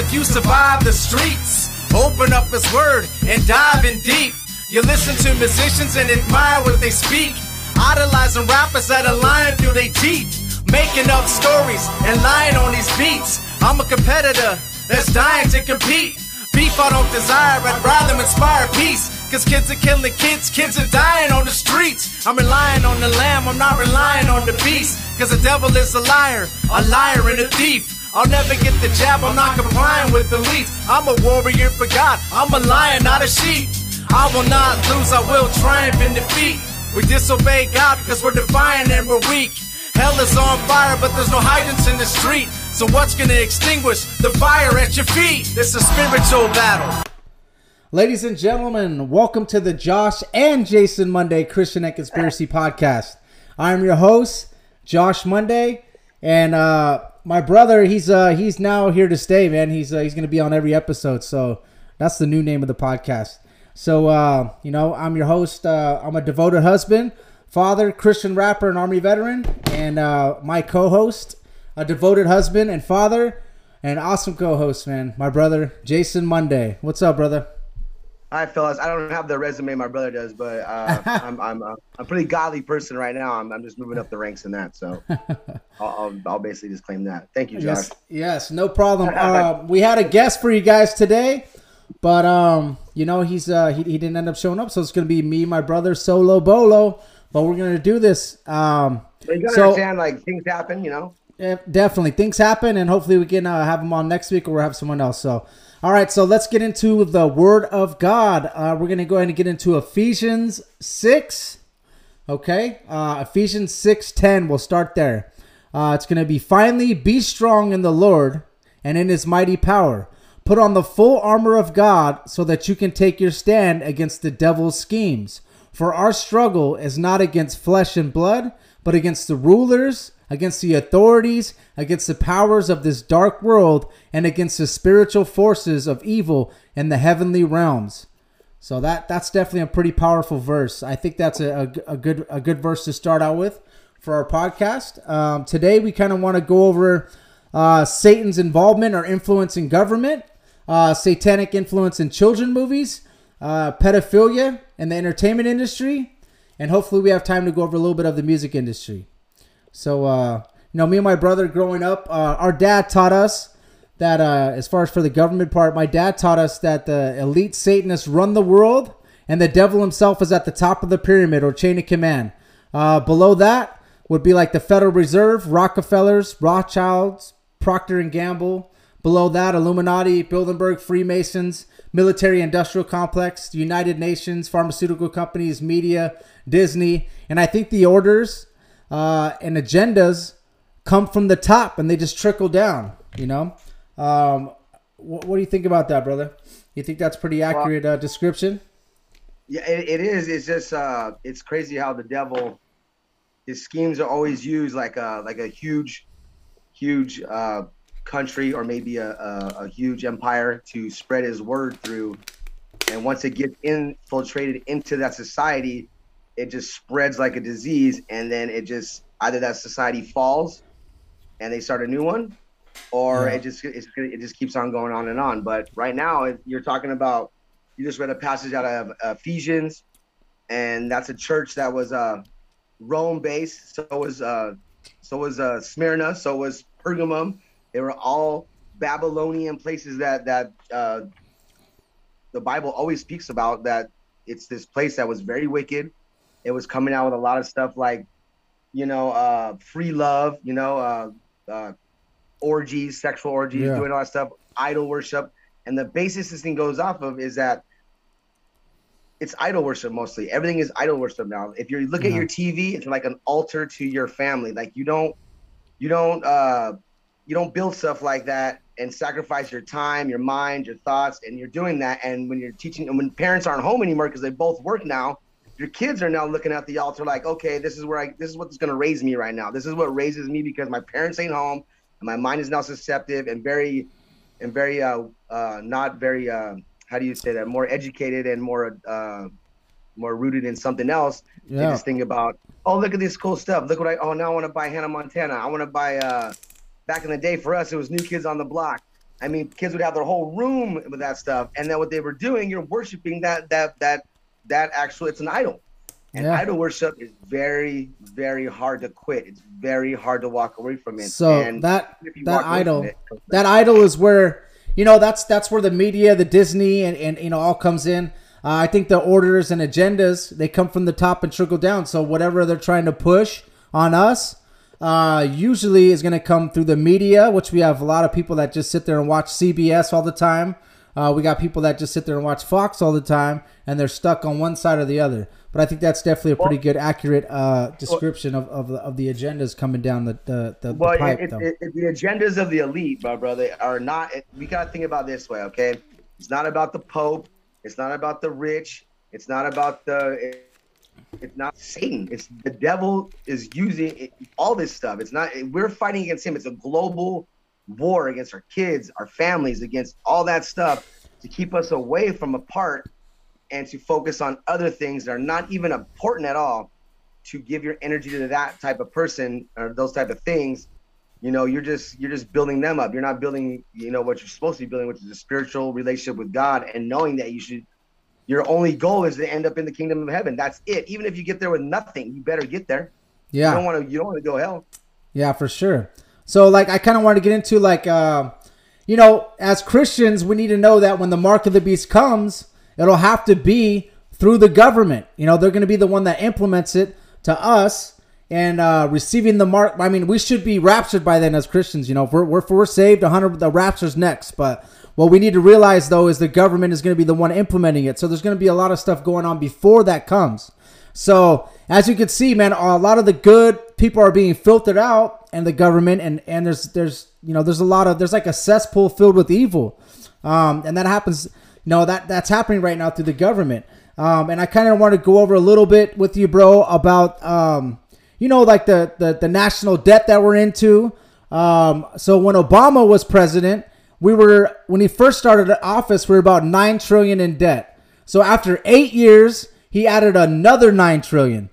if you survive the streets. Open up his word and dive in deep. You listen to musicians and admire what they speak. Idolizing rappers that are lying through their teeth. Making up stories and lying on these beats. I'm a competitor that's dying to compete. Beef I don't desire, I'd rather inspire peace. Cause kids are killing kids, kids are dying on the streets. I'm relying on the lamb, I'm not relying on the beast. Cause the devil is a liar, a liar and a thief. I'll never get the jab, I'm not complying with the leads. I'm a warrior for God, I'm a lion, not a sheep. I will not lose, I will triumph in defeat. We disobey God because we're defiant and we're weak. Hell is on fire, but there's no hydrants in the street. So what's gonna extinguish the fire at your feet? It's a spiritual battle. Ladies and gentlemen, welcome to the Josh and Jason Monday Christian and Conspiracy Podcast. I'm your host, Josh Monday, and uh, my brother, he's uh, he's now here to stay, man. He's uh, he's gonna be on every episode, so that's the new name of the podcast. So uh, you know, I'm your host. Uh, I'm a devoted husband, father, Christian rapper, and army veteran, and uh, my co-host, a devoted husband and father, and awesome co-host, man. My brother, Jason Monday. What's up, brother? Hi, fellas. I don't have the resume my brother does, but uh, I'm I'm uh, a pretty godly person right now. I'm, I'm just moving up the ranks in that, so I'll, I'll, I'll basically just claim that. Thank you, Josh. Yes, yes, no problem. uh, we had a guest for you guys today, but um, you know he's uh he, he didn't end up showing up, so it's gonna be me, my brother, solo bolo. But we're gonna do this. Um, But you gotta so understand, like things happen, you know. yeah, definitely things happen, and hopefully we can uh, have him on next week, or we'll have someone else. So. All right, so let's get into the Word of God. Uh, we're going to go ahead and get into Ephesians 6. Okay, uh, Ephesians 6.10, we'll start there. Uh, it's going to be, Finally, be strong in the Lord and in his mighty power. Put on the full armor of God so that you can take your stand against the devil's schemes. For our struggle is not against flesh and blood, but against the rulers, against the authorities, against the powers of this dark world, and against the spiritual forces of evil in the heavenly realms. So that that's definitely a pretty powerful verse. I think that's a, a, a good a good verse to start out with for our podcast. Um, today we kind of want to go over uh, Satan's involvement or influence in government, uh, satanic influence in children movies, uh, pedophilia in the entertainment industry, and hopefully we have time to go over a little bit of the music industry. So, uh, you know, me and my brother growing up, uh, our dad taught us that, uh, as far as for the government part, my dad taught us that the elite Satanists run the world and the devil himself is at the top of the pyramid or chain of command. Uh, below that would be like the Federal Reserve, Rockefellers, Rothschilds, Procter and Gamble. Below that, Illuminati, Bilderberg, Freemasons, military industrial complex, the United Nations, pharmaceutical companies, media, Disney. And I think the orders uh, and agendas come from the top and they just trickle down, you know? Um, what, what do you think about that, brother? You think that's pretty accurate uh, description? Yeah, it, it is. It's just uh, it's crazy how the devil, his schemes are always used like a like a huge, huge uh, country or maybe a, a, a huge empire to spread his word through, and once it gets infiltrated into that society, it just spreads like a disease, and then it just either that society falls, and they start a new one, or Yeah. it just it's, it just keeps on going on and on. But right now, if you're talking about you just read a passage out of Ephesians, and that's a church that was uh, Rome based. So was uh, so was uh, Smyrna. So was Pergamum. They were all Babylonian places that that uh, the Bible always speaks about. That it's this place that was very wicked. It was coming out with a lot of stuff like, you know, uh, free love. You know, uh, uh, orgies, sexual orgies, Yeah. doing all that stuff, idol worship. And the basis this thing goes off of is that it's idol worship mostly. Everything is idol worship now. If you look at your TV, it's like an altar to your family. Like you don't, you don't, uh, you don't build stuff like that and sacrifice your time, your mind, your thoughts, and you're doing that. And when you're teaching, and when parents aren't home anymore because they both work now, your kids are now looking at the altar like, okay, this is where I, this is what's going to raise me right now. This is what raises me because my parents ain't home and my mind is now susceptible and very, and very, uh, uh, not very, uh, how do you say that? More educated and more, uh, more rooted in something else. They Yeah. just think about, oh, look at this cool stuff. Look what I, oh, now I want to buy Hannah Montana. I want to buy, uh, back in the day for us, it was New Kids on the Block. I mean, kids would have their whole room with that stuff, and then what they were doing, you're worshiping that that that that actual. It's an idol, and Yeah. idol worship is very very hard to quit. It's very hard to walk away from it. So and that that walk away from idol it, it comes back. that idol is where you know that's that's where the media, the Disney, and, and you know all comes in. Uh, I think the orders and agendas they come from the top and trickle down. So whatever they're trying to push on us, uh, usually is going to come through the media, which we have a lot of people that just sit there and watch CBS all the time. Uh, we got people that just sit there and watch Fox all the time, and they're stuck on one side or the other. But I think that's definitely a pretty good, accurate uh, description of, of, the, of the agendas coming down the the, the, the Well, pipe. it, it, it, the agendas of the elite, my brother, are not. We gotta think about it this way, okay? It's not about the Pope. It's not about the rich. It's not about the. It, it's not Satan. It's the devil is using it, all this stuff. It's not. We're fighting against him. It's a global war against our kids, our families, against all that stuff to keep us away from apart and to focus on other things that are not even important at all to give your energy to that type of person or those type of things you know you're just you're just building them up you're not building you know what you're supposed to be building which is a spiritual relationship with god and knowing that you should your only goal is to end up in the kingdom of heaven that's it even if you get there with nothing you better get there you yeah, don't want to you don't want to go hell Yeah, for sure. So like I kind of want to get into like uh, you know, as Christians, we need to know that when the mark of the beast comes, it'll have to be through the government. You know, they're going to be the one that implements it to us and uh, receiving the mark. I mean, we should be raptured by then as Christians. You know, if we're, we're, if we're saved, 100 the rapture's next. But what we need to realize though is the government is going to be the one implementing it. So there's going to be a lot of stuff going on before that comes. So as you can see, man, a lot of the good people are being filtered out, and the government, and and there's there's you know there's a lot of there's like a cesspool filled with evil, um, and that happens. You know that that's happening right now through the government. Um, and I kind of want to go over a little bit with you, bro, about um, you know like the the, the national debt that we're into. Um, so when Obama was president, we were when he first started office, we were about nine trillion in debt. So after eight years, he added another nine trillion.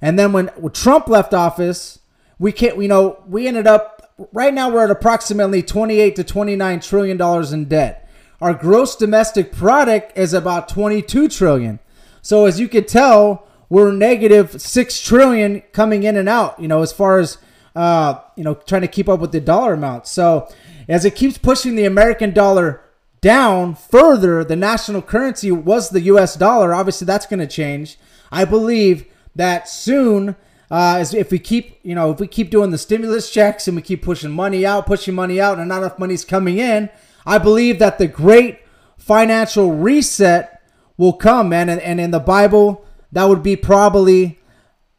And then when, when Trump left office, we can't, you know, we ended up right now we're at approximately 28 to 29 trillion dollars in debt. Our gross domestic product is about 22 trillion. So as you can tell, we're negative 6 trillion coming in and out, you know, as far as uh, you know, trying to keep up with the dollar amount. So as it keeps pushing the American dollar down further, the national currency was the US dollar. Obviously, that's going to change. I believe that soon, uh, if we keep, you know, if we keep doing the stimulus checks and we keep pushing money out, pushing money out, and not enough money's coming in, I believe that the great financial reset will come, man. And, and in the Bible, that would be probably,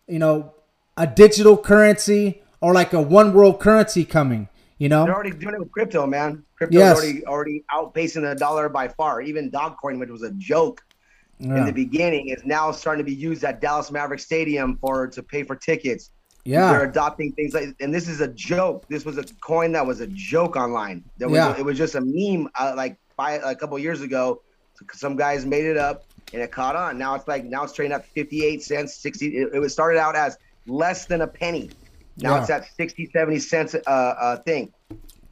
you know, a digital currency or like a one world currency coming. You know, they're already doing it with crypto man. Crypto Yes. is already already outpacing the dollar by far. Even Dogecoin which was a joke in the beginning is now starting to be used at Dallas Maverick Stadium for to pay for tickets. Yeah. they're adopting things like and this is a joke. This was a coin that was a joke online. There was Yeah. it was just a meme uh, like by a couple years ago. Some guys made it up and it caught on. Now it's like now it's trading at 58 cents 60 it, it was started out as less than a penny now Yeah. it's at 60 70 cents uh, uh thing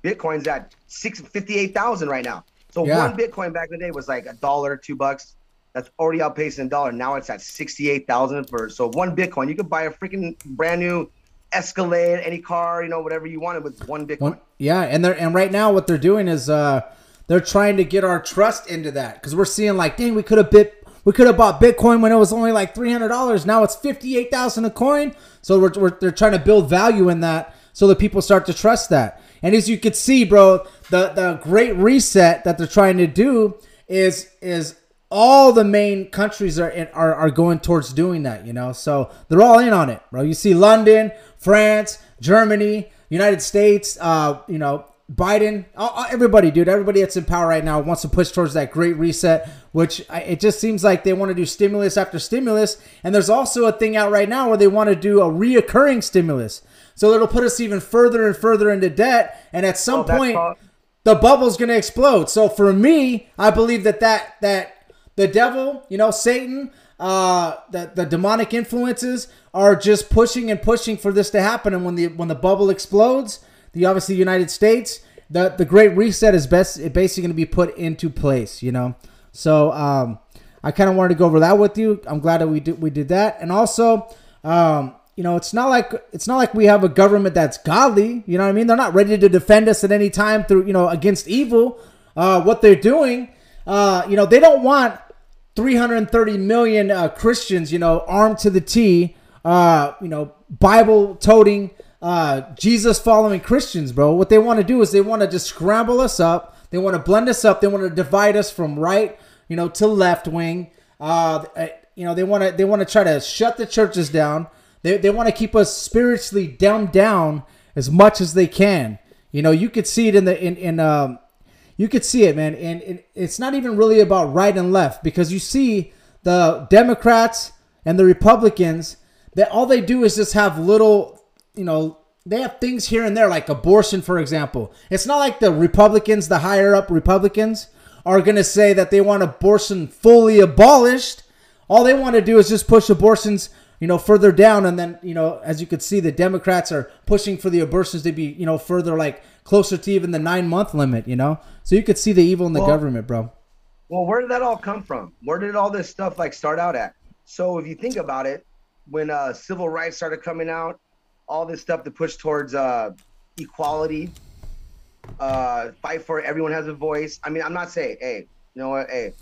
bitcoin's at six fifty-eight thousand right now so Yeah. one bitcoin back in the day was like a dollar two bucks that's already outpacing a dollar. Now it's at sixty-eight thousand for so one Bitcoin. You could buy a freaking brand new Escalade, any car, you know, whatever you wanted with one Bitcoin. One- yeah, and they're and right now what they're doing is uh they're trying to get our trust into that because we're seeing like, dang, we could have bit we could have bought Bitcoin when it was only like three hundred dollars. Now it's fifty eight thousand a coin. So we're, we're they're trying to build value in that so that people start to trust that. And as you could see, bro, the the great reset that they're trying to do is is all the main countries are, in, are are going towards doing that, you know. So they're all in on it, bro. You see London, France, Germany, United States, uh, you know, Biden, everybody, dude, everybody that's in power right now wants to push towards that great reset, which it just seems like they want to do stimulus after stimulus. And there's also a thing out right now where they want to do a reoccurring stimulus. So it'll put us even further and further into debt. And at some Oh, point, all- the bubble's going to explode. So for me, I believe that that that the devil, you know, Satan, uh, the the demonic influences are just pushing and pushing for this to happen. And when the when the bubble explodes, the obviously United States, the the Great Reset is best basically going to be put into place. You know, so um, I kind of wanted to go over that with you. I'm glad that we did we did that, and also. Um, you know, it's not like it's not like we have a government that's godly. You know what I mean? They're not ready to defend us at any time through you know against evil. Uh, what they're doing, uh, you know, they don't want 330 million uh, Christians, you know, armed to the T, uh, you know, Bible toting, uh, Jesus following Christians, bro. What they want to do is they want to just scramble us up. They want to blend us up. They want to divide us from right, you know, to left wing. Uh, you know, they want to they want to try to shut the churches down. They, they want to keep us spiritually dumbed down as much as they can. You know, you could see it in the in in um, you could see it, man. And it, it's not even really about right and left because you see the Democrats and the Republicans that all they do is just have little, you know, they have things here and there like abortion, for example. It's not like the Republicans, the higher up Republicans, are going to say that they want abortion fully abolished. All they want to do is just push abortions you know, further down. And then, you know, as you could see, the Democrats are pushing for the abortions to be, you know, further like closer to even the nine month limit, you know? So you could see the evil in the well, government, bro. Well, where did that all come from? Where did all this stuff like start out at? So if you think about it, when uh, civil rights started coming out, all this stuff to push towards uh, equality, uh, fight for everyone has a voice. I mean, I'm not saying, hey, you know what, hey,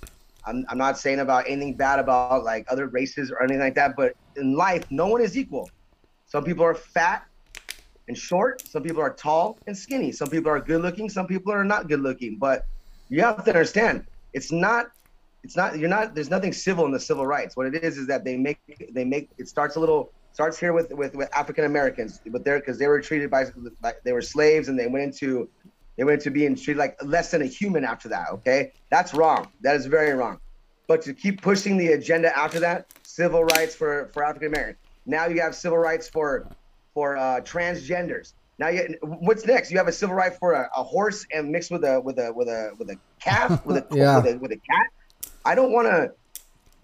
I'm, I'm not saying about anything bad about like other races or anything like that, but in life, no one is equal. Some people are fat and short. Some people are tall and skinny. Some people are good looking. Some people are not good looking. But you have to understand, it's not, it's not. You're not. There's nothing civil in the civil rights. What it is is that they make, they make. It starts a little. Starts here with with, with African Americans, but they're because they were treated by, by they were slaves and they went into they went into being treated like less than a human after that. Okay, that's wrong. That is very wrong. But to keep pushing the agenda after that, civil rights for for African Americans. Now you have civil rights for for uh, transgenders. Now you, what's next? You have a civil right for a, a, horse and mixed with a with a with a with a calf with a, yeah. with, a with a cat. I don't want to.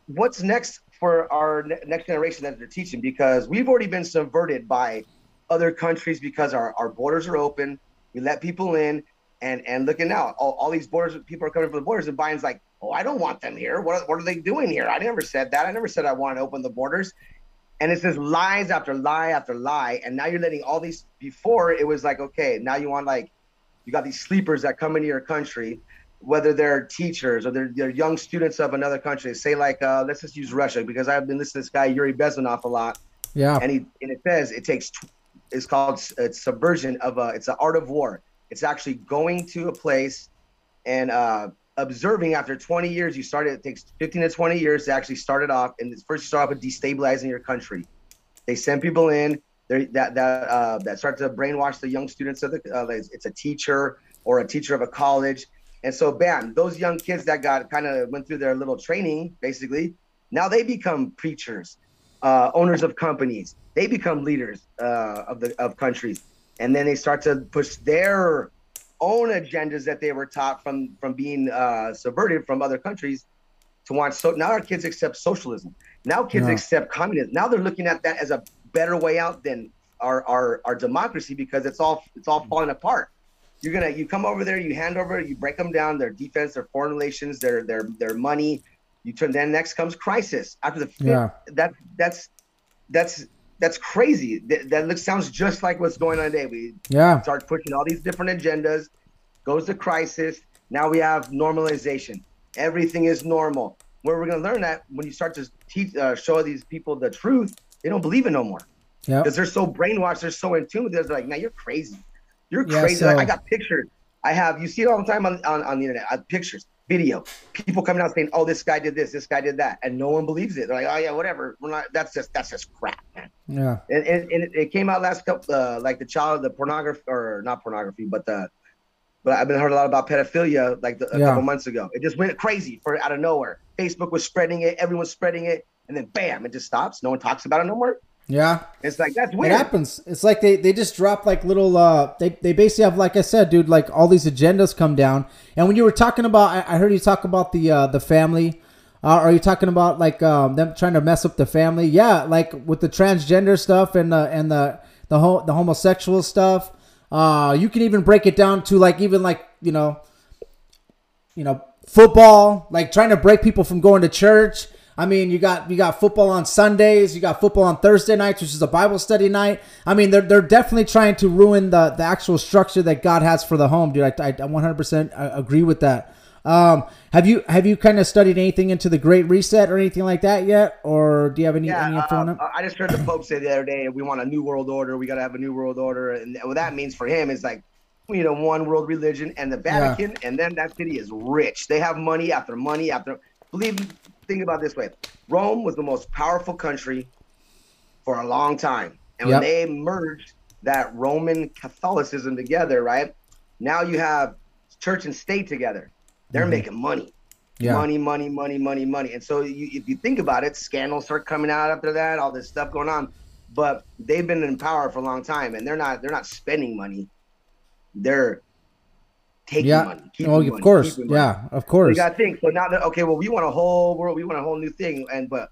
What's next for our ne- next generation that they're teaching? Because we've already been subverted by other countries because our, our borders are open. We let people in, and and looking now, all, all these borders, people are coming from the borders, and Biden's like, oh, I don't want them here. What, what are they doing here? I never said that. I never said I want to open the borders. And it's just lies after lie after lie. And now you're letting all these, before it was like, okay, now you want like, you got these sleepers that come into your country, whether they're teachers or they're, they're young students of another country. Say like, uh, let's just use Russia because I've been listening to this guy, Yuri Bezmenov a lot. Yeah. And he, and it says it takes, it's called, it's subversion of, a, it's an art of war. It's actually going to a place and, uh, observing after 20 years, you started, it takes 15 to 20 years to actually start it off. And first you start off with destabilizing your country. They send people in that, that, uh, that start to brainwash the young students of the, uh, it's a teacher or a teacher of a college. And so, bam, those young kids that got kind of went through their little training, basically, now they become preachers, uh, owners of companies. They become leaders uh, of the of countries, and then they start to push their own agendas that they were taught from from being uh, subverted from other countries to want so now our kids accept socialism now kids yeah. accept communism now they're looking at that as a better way out than our, our our democracy because it's all it's all falling apart you're gonna you come over there you hand over you break them down their defense their foreign relations their their their money you turn then next comes crisis after the fifth, yeah. that that's that's that's crazy. That, that looks sounds just like what's going on today. We yeah start pushing all these different agendas, goes to crisis. Now we have normalization. Everything is normal. Where we're gonna learn that when you start to teach, uh, show these people the truth, they don't believe it no more. Yeah, because they're so brainwashed, they're so in tune with it. They're like, "Now you're crazy. You're yeah, crazy." So... Like, I got pictures. I have you see it all the time on, on, on the internet. I pictures video. People coming out saying, "Oh, this guy did this, this guy did that," and no one believes it. They're like, "Oh yeah, whatever." We're not. That's just that's just crap, man. Yeah. And and, and it, came out last couple, uh, like the child, the pornography or not pornography, but the. But I've been heard a lot about pedophilia like the, a yeah. couple months ago. It just went crazy for out of nowhere. Facebook was spreading it, everyone's spreading it, and then bam, it just stops. No one talks about it no more. Yeah. It's like that's weird. It happens. It's like they, they just drop like little uh they, they basically have like I said, dude, like all these agendas come down. And when you were talking about I, I heard you talk about the uh the family. Uh, are you talking about like um them trying to mess up the family? Yeah, like with the transgender stuff and the and the the ho- the homosexual stuff. Uh, you can even break it down to like even like you know, you know, football, like trying to break people from going to church. I mean, you got you got football on Sundays, you got football on Thursday nights, which is a Bible study night. I mean, they're they're definitely trying to ruin the the actual structure that God has for the home, dude. I, I 100% agree with that. Um, have you have you kind of studied anything into the Great Reset or anything like that yet, or do you have any, yeah, any info on uh, it? I just heard the Pope say the other day, we want a new world order. We got to have a new world order, and what that means for him is like we need a one world religion, and the Vatican, yeah. and then that city is rich. They have money after money after. Believe me, think about this way: Rome was the most powerful country for a long time, and yep. when they merged that Roman Catholicism together, right? Now you have church and state together. They're mm-hmm. making money. Yeah. Money, money, money, money, money. And so you, if you think about it, scandals start coming out after that, all this stuff going on. But they've been in power for a long time and they're not they're not spending money. They're taking yeah. money. Oh, money, of course. Yeah, of course. You gotta think. So now that okay, well, we want a whole world, we want a whole new thing. And but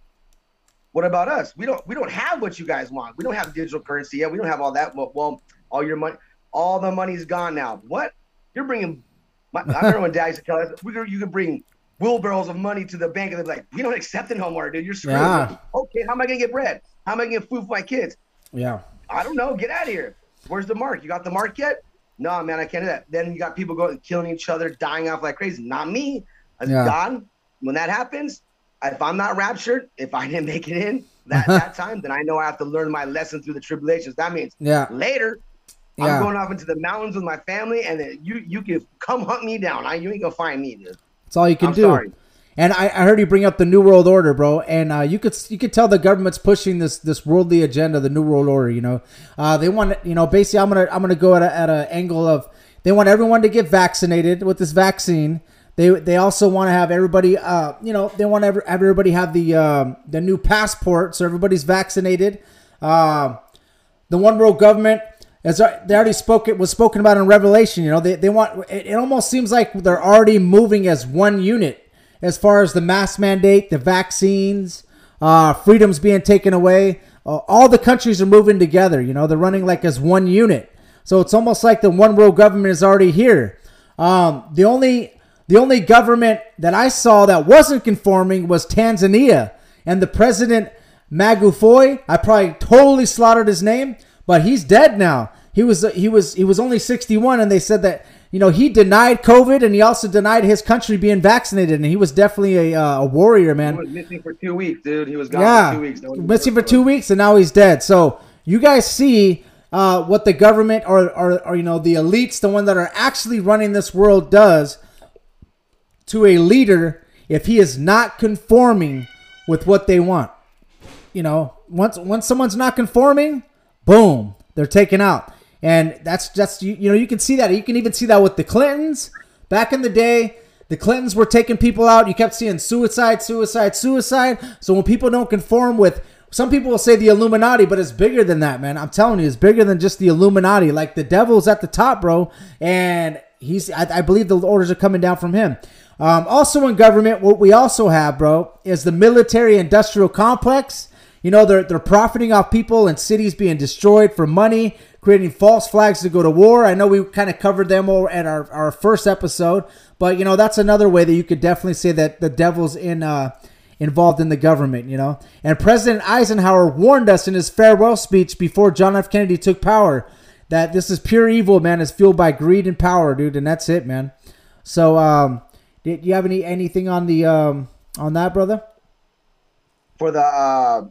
what about us? We don't we don't have what you guys want. We don't have digital currency yet. We don't have all that. Well, well all your money, all the money's gone now. What? You're bringing my, I remember when Dad used to tell us, we you could bring wheelbarrows of money to the bank and they're like, we don't accept it no more, dude. You're screwed. Yeah. Okay, how am I going to get bread? How am I going to get food for my kids? Yeah. I don't know. Get out of here. Where's the mark? You got the mark yet? No, man, I can't do that. Then you got people going killing each other, dying off like crazy. Not me. As yeah. God, when that happens, if I'm not raptured, if I didn't make it in that, that time, then I know I have to learn my lesson through the tribulations. That means yeah. later yeah. I'm going off into the mountains with my family, and you you can come hunt me down. I, you ain't gonna find me, dude. That's all you can I'm do. Sorry. And I, I, heard you bring up the New World Order, bro. And uh, you could you could tell the government's pushing this this worldly agenda, the New World Order. You know, uh, they want you know basically I'm gonna I'm gonna go at a, at an angle of they want everyone to get vaccinated with this vaccine. They they also want to have everybody uh you know they want have everybody have the um, the new passport so everybody's vaccinated. Uh, the one world government as they already spoke it was spoken about in Revelation. You know, they, they want it, it almost seems like they're already moving as one unit as far as the mask mandate, the vaccines, uh, freedoms being taken away. Uh, all the countries are moving together. You know, they're running like as one unit. So it's almost like the one world government is already here. Um, the only the only government that I saw that wasn't conforming was Tanzania, and the president Magufuli. I probably totally slaughtered his name, but he's dead now. He was he was he was only 61, and they said that you know he denied COVID, and he also denied his country being vaccinated, and he was definitely a, uh, a warrior, man. He was missing for two weeks, dude. He was gone yeah, for two weeks. No missing for two weeks, and now he's dead. So you guys see uh, what the government or, or or you know the elites, the one that are actually running this world, does to a leader if he is not conforming with what they want. You know, once once someone's not conforming, boom, they're taken out. And that's just you, you know you can see that you can even see that with the Clintons back in the day. The Clintons were taking people out. You kept seeing suicide, suicide, suicide. So when people don't conform with some people will say the Illuminati, but it's bigger than that, man. I'm telling you, it's bigger than just the Illuminati. Like the devil's at the top, bro, and he's. I, I believe the orders are coming down from him. Um, also in government, what we also have, bro, is the military-industrial complex. You know, they're they're profiting off people and cities being destroyed for money creating false flags to go to war. I know we kind of covered them at our, our first episode, but you know that's another way that you could definitely say that the devil's in uh, involved in the government. You know, and President Eisenhower warned us in his farewell speech before John F. Kennedy took power that this is pure evil, man. It's fueled by greed and power, dude, and that's it, man. So, um, did you have any anything on the um, on that, brother? For the uh,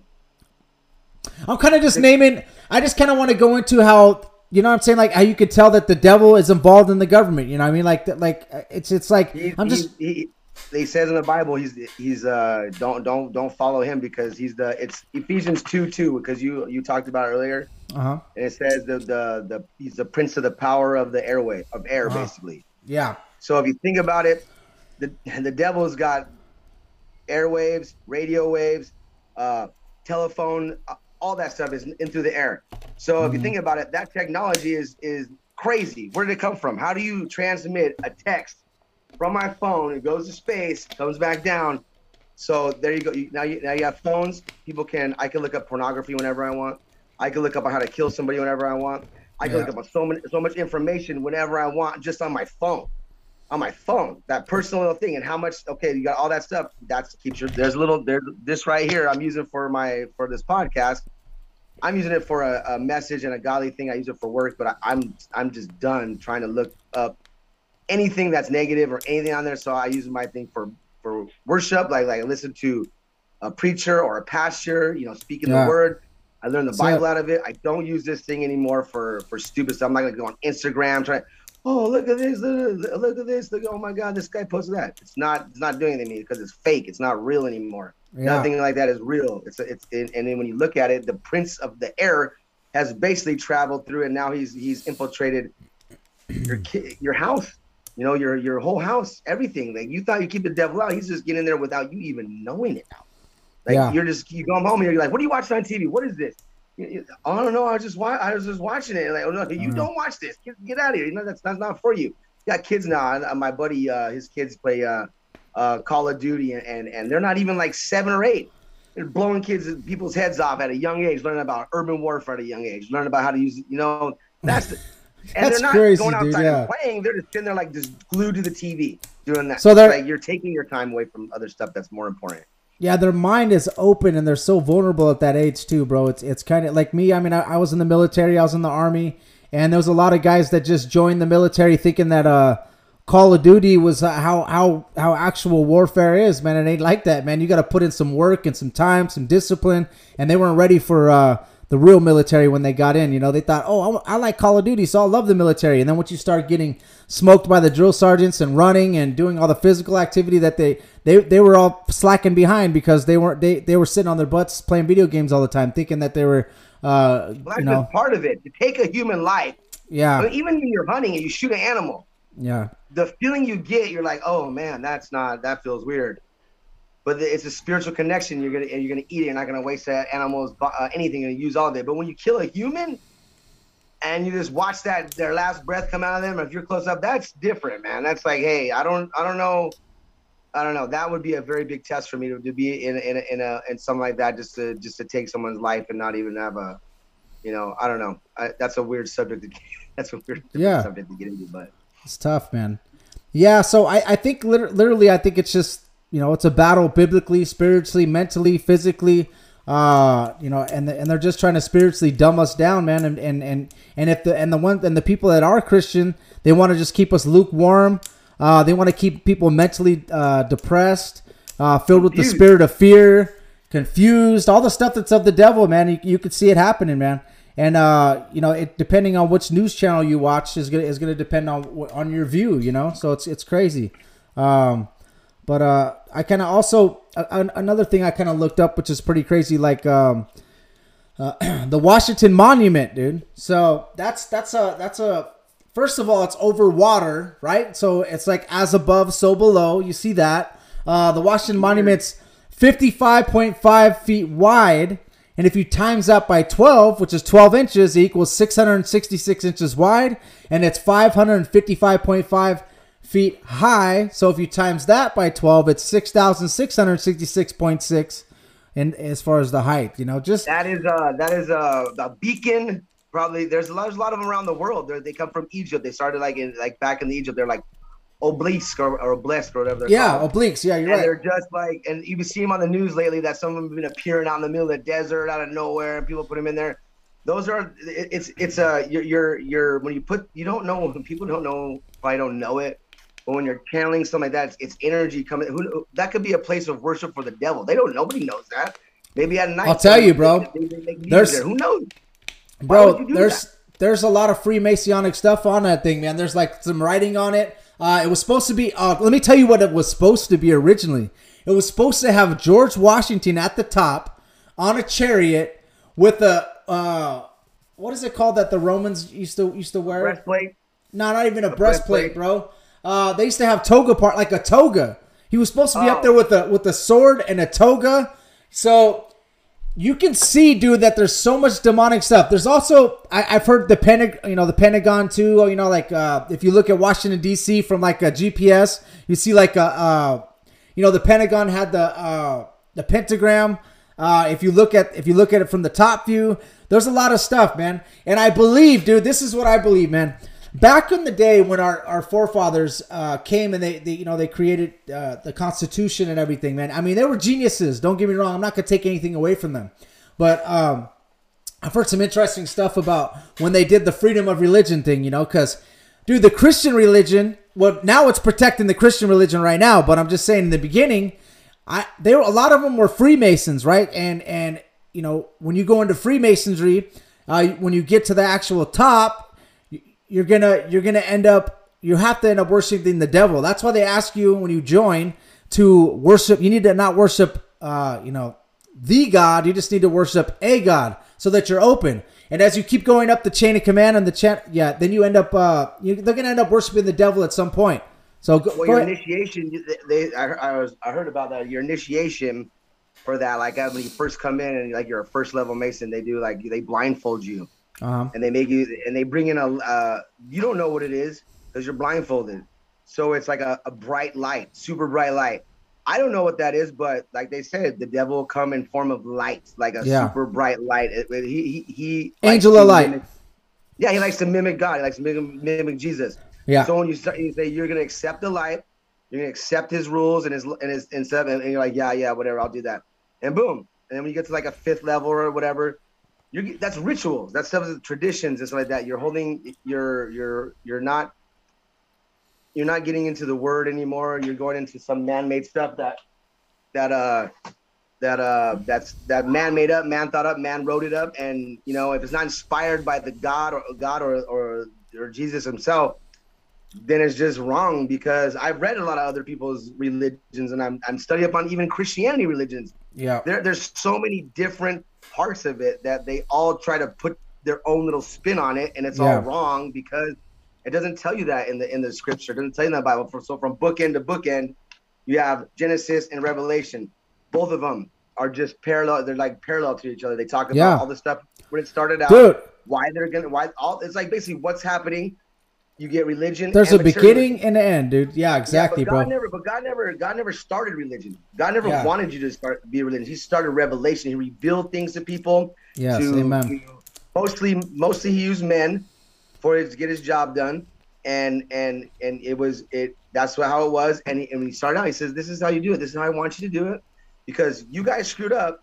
I'm kind of just naming. I just kind of want to go into how you know what I'm saying, like how you could tell that the devil is involved in the government. You know what I mean? Like, like it's it's like he, I'm just. He, he, says in the Bible, he's he's uh don't don't don't follow him because he's the it's Ephesians two two because you you talked about earlier. Uh-huh. And it says the, the the he's the prince of the power of the airway of air uh-huh. basically. Yeah. So if you think about it, the the devil's got airwaves, radio waves, uh, telephone, all that stuff is in through the air. So mm-hmm. if you mm-hmm. think about it, that technology is is crazy. Where did it come from? How do you transmit a text from my phone? It goes to space, comes back down. So there you go. You, now you now you have phones. People can I can look up pornography whenever I want. I can look up on how to kill somebody whenever I want. I can Yeah. look up on so many, so much information whenever I want, just on my phone, on my phone. That personal little thing, and how much? Okay, you got all that stuff. That's keeps your. There's a little. There's this right here. I'm using for my for this podcast. I'm using it for a, a message and a godly thing. I use it for work, but I, I'm I'm just done trying to look up anything that's negative or anything on there. So I use my thing for for worship, like like I listen to a preacher or a pastor, you know, speaking Yeah. the word. I learned the So- Bible out of it. I don't use this thing anymore for for stupid stuff. I'm not gonna go on Instagram trying. Oh, look at this! Look, at- look at this! Look! Oh my God, this guy posted that. It's not. It's not doing anything because it's fake. It's not real anymore. Yeah. Nothing like that is real. It's it's and and then when you look at it, the prince of the air has basically traveled through, and now he's he's infiltrated your ki- your house. You know, your your whole house, everything. Like you thought you keep the devil out, he's just getting there without you even knowing it now. Like Yeah. you're just you come home and you're like, what are you watching on TV? What is this? I don't know. I was just wa- I was just watching it. Like, oh no, you Mhm. don't watch this. Get, get out of here. You know that's that's not for you. You got kids now. uh, My buddy, uh, his kids play uh, uh, Call of Duty, and, and and they're not even like seven or eight. They're blowing kids people's heads off at a young age, learning about urban warfare at a young age, learning about how to use. You know, that's the, and That's they're not crazy, going dude, outside yeah. and playing. They're just sitting there like just glued to the TV doing that. So they're- like you're taking your time away from other stuff that's more important. Yeah, their mind is open and they're so vulnerable at that age too, bro. It's it's kind of like me. I mean, I, I was in the military, I was in the army, and there was a lot of guys that just joined the military thinking that uh, Call of Duty was uh, how how how actual warfare is, man. It ain't like that, man. You got to put in some work and some time, some discipline, and they weren't ready for uh, the real military when they got in. You know, they thought, oh, I, I like Call of Duty, so I love the military. And then once you start getting smoked by the drill sergeants and running and doing all the physical activity that they they, they were all slacking behind because they weren't they, they were sitting on their butts playing video games all the time, thinking that they were uh, Well, you know part of it. To take a human life, I yeah mean, even when you're hunting and you shoot an animal, yeah the feeling you get, you're like, oh man, that's not that feels weird. But it's a spiritual connection. You're gonna and you're gonna eat it. You're not gonna waste that animal's uh, anything. You're gonna use all of it. But when you kill a human, and you just watch that their last breath come out of them, if you're close up, that's different, man. That's like, hey, I don't, I don't know, I don't know. That would be a very big test for me to, to be in in a, in a in something like that, just to just to take someone's life and not even have a, you know, I don't know. I, that's a weird subject. To, that's a weird Yeah. subject to get into, but. It's tough, man. Yeah, so I, I think liter- literally, I think it's just you know it's a battle biblically, spiritually, mentally, physically. Uh, you know, and the, and they're just trying to spiritually dumb us down, man. And and and and if the and the one and the people that are Christian, they want to just keep us lukewarm. Uh, they want to keep people mentally uh, depressed, uh, filled with the spirit of fear, confused, all the stuff that's of the devil, man. You, you could see it happening, man. And uh, you know, it depending on which news channel you watch is gonna is gonna depend on on your view, you know. So it's it's crazy. Um, but uh, I kind of also uh, another thing I kind of looked up, which is pretty crazy, like um, uh, the Washington Monument, dude. So that's that's a that's a first of all, it's over water, right? So it's like as above, so below. You see that uh, the Washington Monument's fifty five point five feet wide. And if you times that by 12, which is 12 inches, it equals 666 inches wide, and it's 555.5 feet high. So if you times that by 12, it's 6,666.6 and as far as the height, you know, just That is uh that is uh a beacon. Probably there's a lot, there's a lot of them around the world. They're, they come from Egypt. They started like in like back in Egypt. They're like obelisk or, or obelisk or whatever. They're yeah, called. obliques. Yeah, you're and right. they're just like, and you see them on the news lately that some of them have been appearing out in the middle of the desert, out of nowhere, and people put them in there. Those are, it's, it's a, you're, you're, you're, when you put, you don't know, people don't know, probably don't know it, but when you're channeling something like that, it's, it's energy coming. Who, that could be a place of worship for the devil. They don't, nobody knows that. Maybe at night. I'll tell you, bro. they- they- There's- there. who knows? Bro would you do there's there's a lot of freemasonic stuff on that thing man there's like some writing on it uh, it was supposed to be uh, let me tell you what it was supposed to be originally it was supposed to have george washington at the top on a chariot with a uh, what is it called that the romans used to used to wear Breastplate. no not even a breastplate breastplate. bro uh, they used to have toga part like a toga he was supposed to be up Oh. there with a with a sword and a toga so you can see, dude, that there's so much demonic stuff. There's also I, I've heard the Pentagon, you know, the Pentagon too. You know, like uh, if you look at Washington D.C. from like a GPS, you see like a, uh, you know, the Pentagon had the uh, the pentagram Uh, if you look at if you look at it from the top view, there's a lot of stuff, man. And I believe, dude, this is what I believe, man. Back in the day when our, our forefathers uh, came and they, they you know they created uh, the Constitution and everything, man. I mean, they were geniuses. Don't get me wrong. I'm not gonna take anything away from them, but um, I've heard some interesting stuff about when they did the freedom of religion thing. You know, because dude, the Christian religion. Well, now it's protecting the Christian religion right now, but I'm just saying in the beginning, I they were a lot of them were Freemasons, right? And and you know when you go into Freemasonry, uh, when you get to the actual top, you're gonna you're gonna end up you have to end up worshiping the devil. That's why they ask you when you join to worship. You need to not worship, uh, you know, the God. You just need to worship a God so that you're open. And as you keep going up the chain of command and the chat, yeah, then you end up uh, you, they're gonna end up worshiping the devil at some point. So go, well, go your ahead. initiation, they, I, I was, I heard about that. Your initiation for that, like when you first come in and like you're a first level mason, they do like they blindfold you Uh-huh. and they make you and they bring in a uh, you don't know what it is because you're blindfolded so it's like a, a bright light super bright light i don't know what that is but like they said the devil will come in form of light like a Yeah. super bright light It- it- he he, he Angel of light. mimic- yeah he likes to mimic god he likes to mimic, mimic jesus Yeah. so when you start you say you're gonna accept the light you're gonna accept his rules and his and his and stuff and, and you're like yeah yeah whatever i'll do that and boom and then when you get to like a fifth level or whatever you're that's rituals. That stuff is traditions and stuff like that. You're holding. You're you're you're not. You're not getting into the word anymore. You're going into some man-made stuff that that uh that uh that's that man made up, man thought up, man wrote it up, and you know if it's not inspired by the God or God or or, or Jesus himself, then it's just wrong because I've read a lot of other people's religions and I'm I'm studying up on even Christianity religions Yeah. there, there's so many different parts of it that they all try to put their own little spin on it, and it's Yeah. all wrong because it doesn't tell you that in the in the scripture. It doesn't tell you in the Bible. So from bookend to bookend, you have Genesis and Revelation. Both of them are just parallel. They're like parallel to each other. They talk about Yeah. all the stuff when it started out, Dude, why they're gonna, why all. It's like basically what's happening. You get religion. there's a beginning and an end, dude. Yeah, exactly, yeah, but God bro. Never, but God never, God never started religion. God never Yeah. wanted you to start be religion. He started revelation. He revealed things to people. Yes, to, amen. mostly, mostly he used men for it to get his job done, and and and it was it. That's what, how it was. And, he, and when he started out, he says, "This is how you do it. This is how I want you to do it, because you guys screwed up.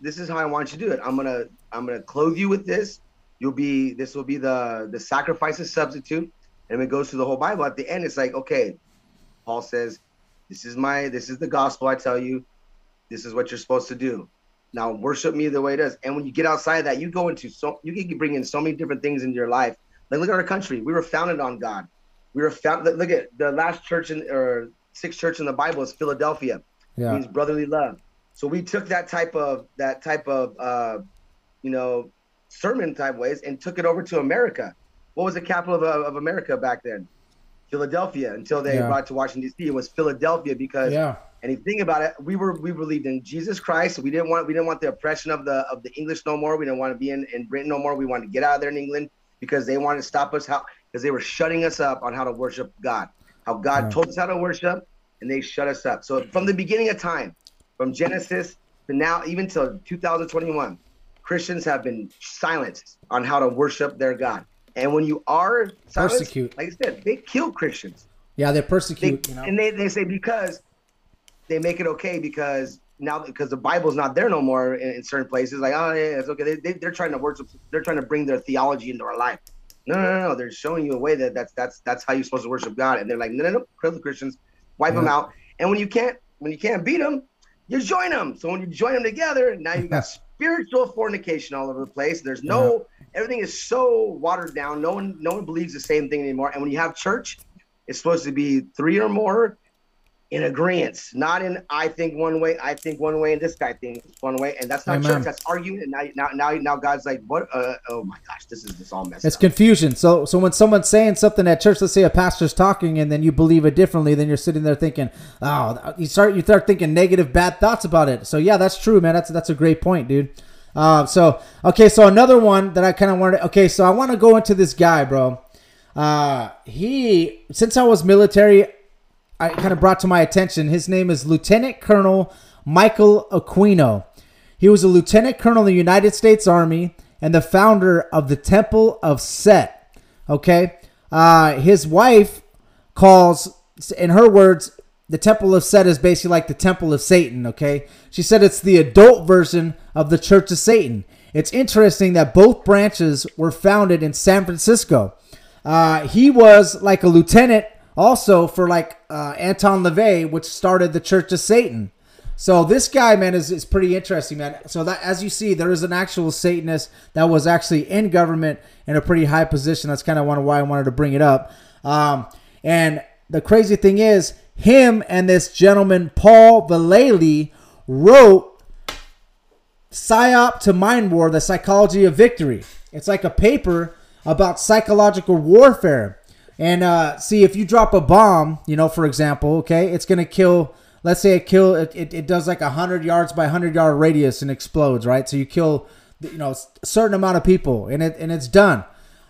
This is how I want you to do it. I'm gonna I'm gonna clothe you with this. You'll be this will be the the sacrifice of substitute." And it goes through the whole Bible. At the end, it's like, okay, Paul says, "This is my this is the gospel. I tell you, this is what you're supposed to do." Now worship me the way it is. And when you get outside of that, you go into so you can bring in so many different things into your life. Like look at our country. We were founded on God. We were found. Look at the last church in or sixth church in the Bible is Philadelphia. It means brotherly love. So we took that type of that type of uh, you know sermon type ways and took it over to America. What was the capital of, uh, of America back then? Philadelphia. Until they Yeah. brought it to Washington D.C., it was Philadelphia because Yeah. and if you think about it, we were we believed in Jesus Christ. We didn't want we didn't want the oppression of the of the English no more. We didn't want to be in, in Britain no more. We wanted to get out of there in England because they wanted to stop us how because they were shutting us up on how to worship God. How God Yeah. told us how to worship and they shut us up. So from the beginning of time, from Genesis to now, even till 2021, Christians have been silenced on how to worship their God. And when you are silenced, Persecute. like I said, they kill Christians. Yeah, they They, persecute, you know. And they, they say because they make it okay because now because the Bible's not there no more in, in certain places. Like oh yeah, it's okay. They, they they're trying to worship. They're trying to bring their theology into our life. No, no, no, no. They're showing you a way that that's that's that's how you're supposed to worship God. And they're like no, no, no. Kill the Christians, wipe them out. And when you can't when you can't beat them, you join them. So when you join them together, now you got spiritual fornication all over the place. There's no everything is so watered down. No one no one believes the same thing anymore. And when you have church, it's supposed to be three or more in agreement, not in I think one way, I think one way, and this guy thinks one way, and that's not Amen. church. That's arguing. And now, now, now, now, God's like, what? Uh, oh my gosh, this is this all messed It's up. confusion. So, so when someone's saying something at church, let's say a pastor's talking, and then you believe it differently, then you're sitting there thinking, "Oh, you start you start thinking negative, bad thoughts about it." So, yeah, that's true, man. That's that's a great point, dude. Uh, so, okay, so another one that I kind of wanted. Okay, so I want to go into this guy, bro. Uh, he since I was military, I kind of brought to my attention. His name is Lieutenant Colonel Michael Aquino. He was a lieutenant colonel in the United States Army and the founder of the Temple of Set. Okay, uh, his wife calls, in her words, the Temple of Set is basically like the Temple of Satan. Okay, she said it's the adult version of the Church of Satan. It's interesting that both branches were founded in San Francisco. Uh, he was like a lieutenant also for like uh, Anton LaVey, which started the Church of Satan. So this guy, man, is, is pretty interesting, man. So that as you see, there is an actual Satanist that was actually in government in a pretty high position. That's kind of one why I wanted to bring it up. Um, and the crazy thing is, him and this gentleman Paul Vallely wrote Psyop to Mind War: The Psychology of Victory. It's like a paper about psychological warfare. And uh, see, if you drop a bomb, you know, for example, okay, it's gonna kill let's say it kill it, it, it does like a hundred yards by hundred yard radius and explodes, right? So you kill you know a certain amount of people and it and it's done.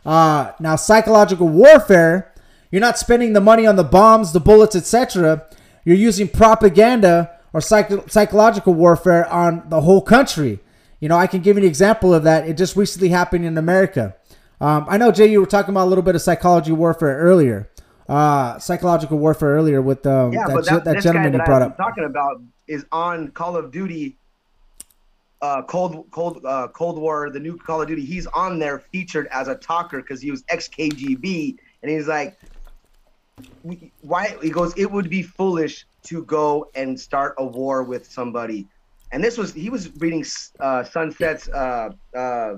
Uh, now psychological warfare, you're not spending the money on the bombs, the bullets, etc. You're using propaganda or psych- psychological warfare on the whole country. You know, I can give you an example of that. It just recently happened in America. Um, I know Jay, you were talking about a little bit of psychology warfare earlier uh, psychological warfare earlier with um, yeah, that, that, that gentleman that you brought I'm up. Talking about is on Call of Duty, uh, Cold Cold uh, Cold War, the new Call of Duty. He's on there featured as a talker because he was ex KGB, and he's like, why? He goes, it would be foolish to go and start a war with somebody. And this was he was reading uh, Sun Tzu's uh, uh,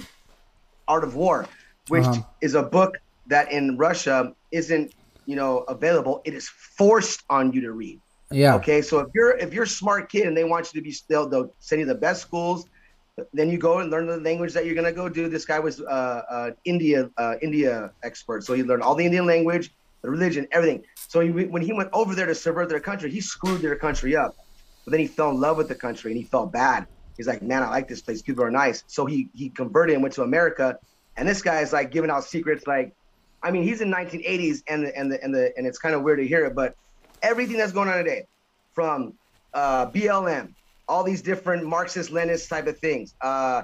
Art of War, which uh-huh. is a book that in Russia isn't you know available. It is forced on you to read. Yeah. Okay so if you're if you're a smart kid and they want you to be still they'll send you the best schools then you go and learn the language that you're going to go do. This guy was uh, uh india uh, india expert so he learned all the indian language the religion everything. So he, when he went over there to subvert their country he screwed their country up. But then he fell in love with the country and he felt bad. He's like man i like this place. People are nice. So he he converted and went to america and this guy is like giving out secrets like I mean, he's in 1980s, and the, and the and the and it's kind of weird to hear it, but everything that's going on today, from uh, BLM, all these different Marxist Leninist type of things. Uh,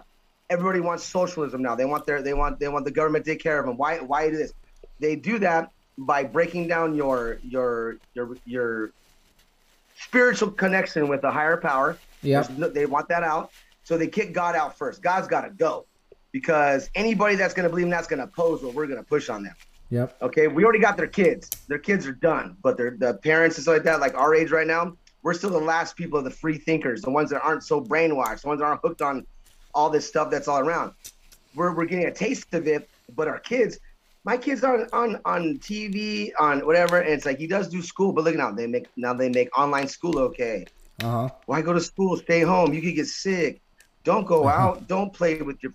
everybody wants socialism now. They want their they want they want the government to take care of them. Why why do this? They do that by breaking down your your your your spiritual connection with a higher power. Yeah, they want that out, so they kick God out first. God's got to go because anybody that's going to believe in that's going to oppose what we're going to push on them. Yep. Okay. We already got their kids. Their kids are done, but their the parents and stuff like that, like our age right now, we're still the last people of the free thinkers, the ones that aren't so brainwashed, the ones that aren't hooked on all this stuff that's all around. We're, we're getting a taste of it, but our kids, my kids on on on TV, on whatever, and it's like he does do school, but look now they make now they make online school okay. Uh-huh. Why go to school? Stay home. You could get sick. Don't go uh-huh. out. Don't play with your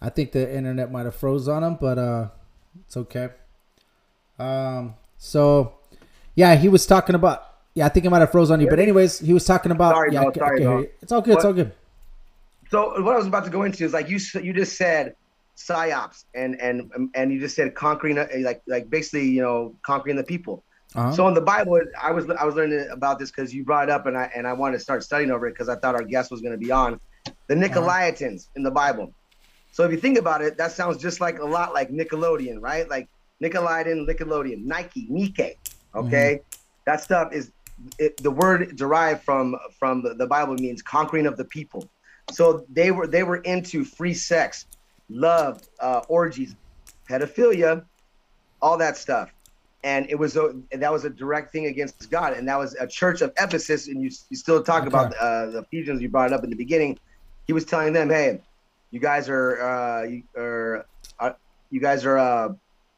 I think the internet might have froze on him, but uh, it's okay. Um, so yeah, he was talking about. Yeah, I think it might have froze on you, but anyways, he was talking about. Sorry, yeah, no, sorry, no. It's all good. What, it's all good. So what I was about to go into is like you you just said psyops and and and you just said conquering like like basically you know conquering the people. Uh-huh. So in the Bible, I was I was learning about this because you brought it up and I and I wanted to start studying over it because I thought our guest was going to be on the uh-huh. Nicolaitans uh-huh. in the Bible. So if you think about it, that sounds just like a lot like Nickelodeon, right? Like Nickelodeon, Nickelodeon, Nike, Nike. Okay, mm-hmm. that stuff is it, the word derived from from the, the Bible means conquering of the people. So they were they were into free sex, love, uh, orgies, pedophilia, all that stuff, and it was a that was a direct thing against God, and that was a church of Ephesus. And you you still talk okay. about uh, the Ephesians you brought up in the beginning. He was telling them, hey, you guys are uh, you are uh, you guys are uh,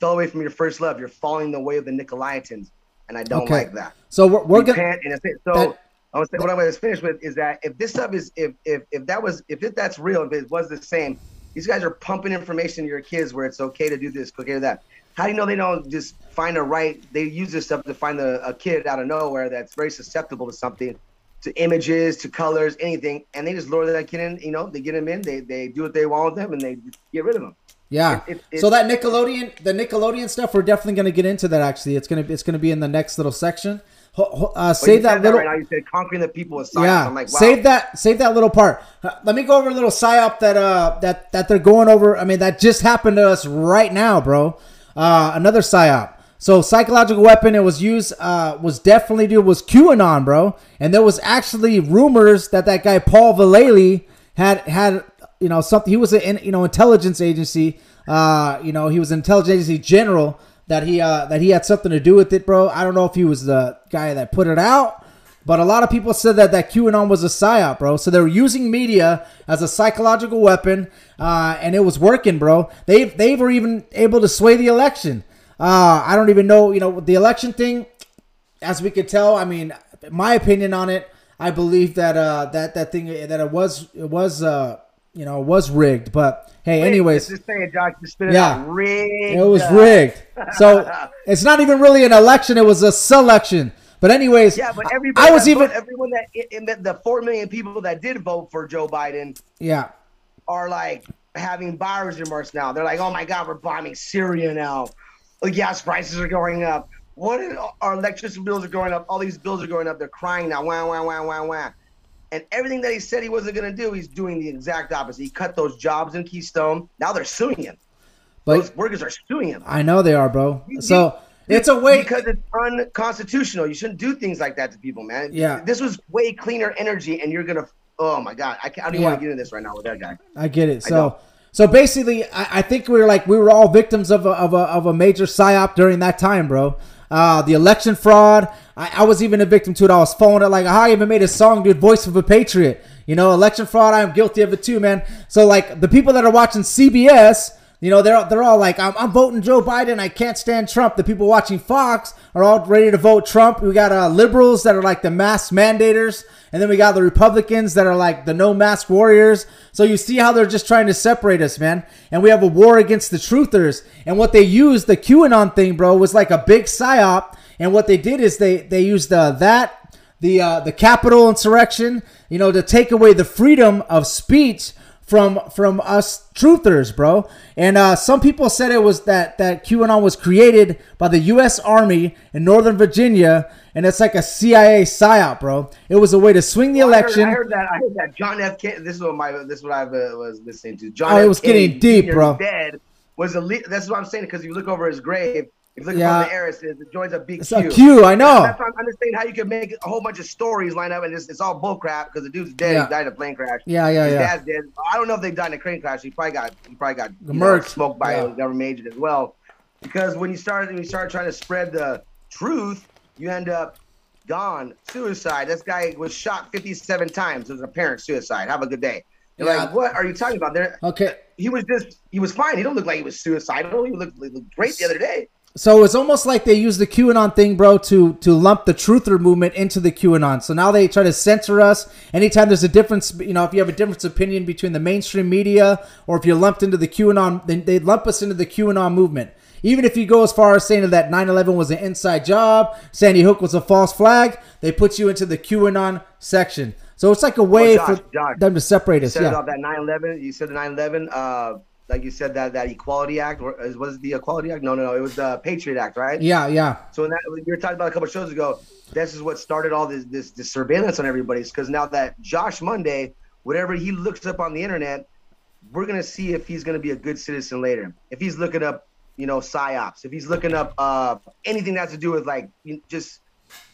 fell away from your first love. You're following the way of the Nicolaitans, and I don't okay. like that. So we're, we're gonna. And so that, I was what I'm going to finish with is that if this stuff is if if if that was if it, that's real if it was the same, these guys are pumping information to your kids where it's okay to do this, okay to that. How do you know they don't just find a right? They use this stuff to find a, a kid out of nowhere that's very susceptible to something to images, to colors, anything, and they just lure that kid in. You know, they get him in, they they do what they want with them, and they get rid of them. Yeah. It, it, so that Nickelodeon, the Nickelodeon stuff, we're definitely going to get into that. Actually, it's gonna it's gonna be in the next little section. uh, save that little. That right now, you said conquering the people with psyops. Yeah, I'm like, wow. save that. Save that little part. Uh, let me go over a little psyop that uh that that they're going over. I mean, that just happened to us right now, bro. Uh, another psyop. So psychological weapon it was used uh, was definitely dude was QAnon, bro. And there was actually rumors that that guy Paul Vallely had had you know something. He was an you know intelligence agency. Uh, you know he was an intelligence agency general that he uh, that he had something to do with it, bro. I don't know if he was the guy that put it out, but a lot of people said that that QAnon was a psyop, bro. So they were using media as a psychological weapon, uh, and it was working, bro. They they were even able to sway the election. Uh, I don't even know, you know, the election thing. As we could tell, I mean, my opinion on it, I believe that uh, that that thing that it was it was uh, you know was rigged. But hey, Wait, anyways, just say it, Josh. Just it Yeah. Rigged. it was rigged. So it's not even really an election; it was a selection. But anyways, Yeah, but I- everybody I was that even everyone that it meant the four million people that did vote for Joe Biden yeah. are like having buyer's remorse now. They're like, oh my god, we're bombing Syria now. Oh, Gas prices are going up. What is, our electricity bills are going up. All these bills are going up. They're crying now. Wah wah wah wah wah. And everything that he said he wasn't going to do, he's doing the exact opposite. He cut those jobs in Keystone. Now they're suing him. those But workers are suing him. I know they are, bro. So it's a way. because it's unconstitutional. You shouldn't do things like that to people, man. Yeah. This was way cleaner energy, and you're gonna. Oh my god, I, can't, I don't even Yeah. want to get into this right now with that guy. I get it. So. So basically, I, I think we were like we were all victims of a, of a of a major psyop during that time, bro. Uh, the election fraud. I, I was even a victim to it. I was following it like I even made a song, dude. Voice of a Patriot. You know, election fraud. I am guilty of it too, man. So like the people that are watching CBS. You know, they're, they're all like, I'm, I'm voting Joe Biden. I can't stand Trump. The people watching Fox are all ready to vote Trump. We got uh, liberals that are like the mask mandators. And then we got the Republicans that are like the no mask warriors. So you see how they're just trying to separate us, man. And we have a war against the truthers. And what they used, the QAnon thing, bro, was like a big psyop. And what they did is they, they used uh, that, the, uh, the Capitol insurrection, you know, to take away the freedom of speech from from us truthers, bro. And uh, some people said it was that that QAnon was created by the U.S. Army in Northern Virginia, and it's like a CIA psyop, bro. It was a way to swing the I heard, election. I heard that. I heard that John F. Kennedy. This is what my. This is what I uh, was listening to. John. Oh, it F. was getting deep, bro. Dead was a. Le- that's what I'm saying because you look over his grave. If you look Yeah. on the heiress, it joins a big It's Q. a Q, I know. That's why I'm understanding how you can make a whole bunch of stories line up and it's, it's all bullcrap because the dude's dead. Yeah. He died in a plane crash. Yeah, yeah, yeah. His yeah. dad's dead. I don't know if they died in a plane crash. He probably got he probably got you know, smoked by Yeah. a government agent as well. Because when you start when you start trying to spread the truth, you end up gone. Suicide. This guy was shot 57 times. It was apparent suicide. Have a good day. You're Yeah. like, what are you talking about? There, Okay, he was just he was fine. He don't look like he was suicidal. He looked, he looked great the other day. So it's almost like they use the QAnon thing, bro, to to lump the truther movement into the QAnon. So now they try to censor us. Anytime there's a difference, you know, if you have a difference opinion between the mainstream media or if you're lumped into the QAnon, then they lump us into the QAnon movement. Even if you go as far as saying that 9/11 was an inside job, Sandy Hook was a false flag, they put you into the QAnon section. So it's like a way Josh, for Josh, them to separate You us. said Yeah. about that 9/11. You said the 9/11. Uh, like you said that that Equality Act or was the Equality Act? No, no, no. It was the Patriot Act, right? Yeah, yeah. So when that you were talking about a couple of shows ago, this is what started all this this, this surveillance on everybody. Because now that Josh Monday, whatever he looks up on the internet, we're gonna see if he's gonna be a good citizen later. If he's looking up, you know, psyops. If he's looking up uh, anything that has to do with like just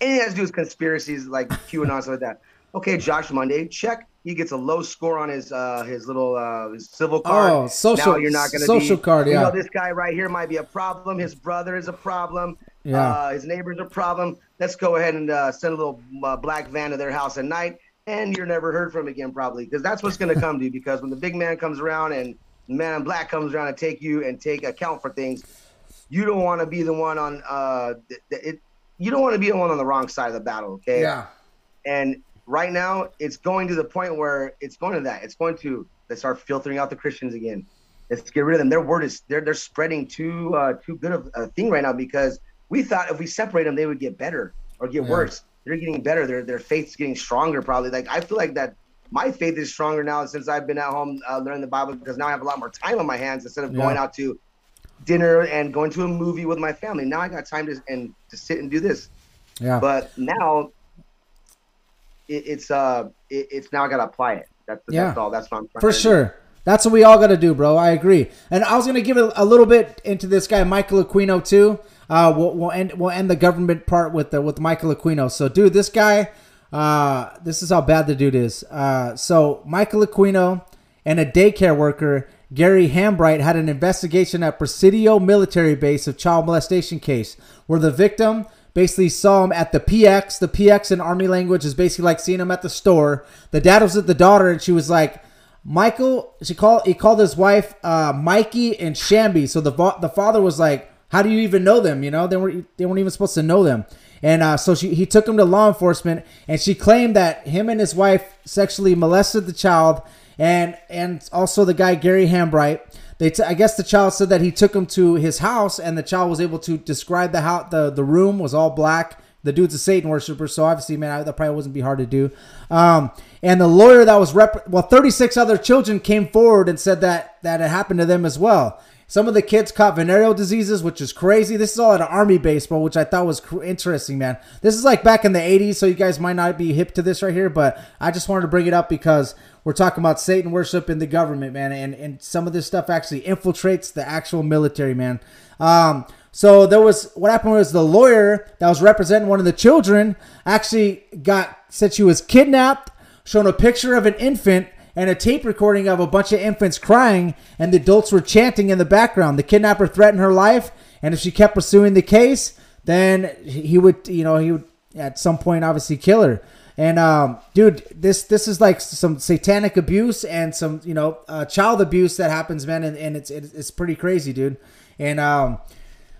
anything that has to do with conspiracies like QAnon stuff like that. Okay, Josh Monday, check. He gets a low score on his uh, his little uh, his civil card. Oh, social- Now you're not gonna social be, card, You yeah. know, this guy right here might be a problem. His brother is a problem. Yeah. Uh, his neighbor's a problem. Let's go ahead and uh, send a little uh, black van to their house at night, and you're never heard from again, probably, because that's what's going to come to you. Because when the big man comes around and man in black comes around to take you and take account for things, you don't want to be the one on uh, it. You don't want to be the one on the wrong side of the battle. Okay. Yeah. And right now, it's going to the point where it's going to that. It's going to let's start filtering out the Christians again. Let's get rid of them. Their word is they're they're spreading too uh, too good of a thing right now because we thought if we separate them, they would get better or get Yeah. worse. They're getting better. Their their faith's getting stronger. Probably like I feel like that. My faith is stronger now since I've been at home uh, learning the Bible because now I have a lot more time on my hands instead of Yeah. going out to dinner and going to a movie with my family. Now I got time to and to sit and do this. Yeah. But now it, it's uh it, it's now I gotta apply it. That's, Yeah. that's all. That's what I'm trying For to do. sure. That's what we all got to do, bro. I agree. And I was gonna give it a little bit into this guy Michael Aquino too. Uh, we'll, we'll end we'll end the government part with the, with Michael Aquino. So, dude, this guy, uh, this is how bad the dude is. Uh, so Michael Aquino and a daycare worker Gary Hambright had an investigation at Presidio military base of child molestation case, where the victim basically saw him at the PX. The PX in Army language is basically like seeing him at the store. The dad was with the daughter, and she was like. Michael, she called. He called his wife uh, Mikey and Shamby. So the the father was like, "How do you even know them? You know, they weren't they weren't even supposed to know them." And uh, so she he took him to law enforcement, and she claimed that him and his wife sexually molested the child, and and also the guy Gary Hambright. They t- I guess the child said that he took him to his house, and the child was able to describe the house. the The room was all black. The dude's a Satan worshiper, so obviously, man, I, that probably wasn't be hard to do. Um, and the lawyer that was rep, well, 36 other children came forward and said that that it happened to them as well. Some of the kids caught venereal diseases, which is crazy. This is all at an army base, bro, which I thought was cr- interesting, man. This is like back in the 80s, so you guys might not be hip to this right here, but I just wanted to bring it up because we're talking about Satan worship in the government, man, and, and some of this stuff actually infiltrates the actual military, man. Um, so there was what happened was the lawyer that was representing one of the children actually got said she was kidnapped, shown a picture of an infant and a tape recording of a bunch of infants crying, and the adults were chanting in the background. The kidnapper threatened her life, and if she kept pursuing the case, then he would, you know, he would at some point obviously kill her. And um, dude, this this is like some satanic abuse and some you know uh, child abuse that happens, man, and, and it's, it's pretty crazy, dude. And um,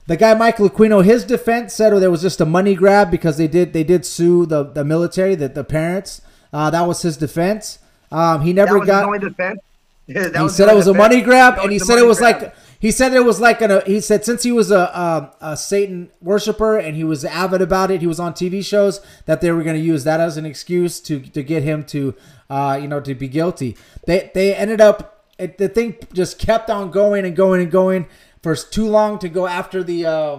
the guy Michael Aquino, his defense said oh, there was just a money grab because they did they did sue the, the military, the, the parents. Uh, that was his defense. Um, he never got. only defense. He said it was a money grab, and he said it was grab. like he said it was like an. He said since he was a, a a Satan worshiper and he was avid about it, he was on TV shows that they were going to use that as an excuse to to get him to, uh, you know, to be guilty. They they ended up it, the thing just kept on going and going and going for too long to go after the uh,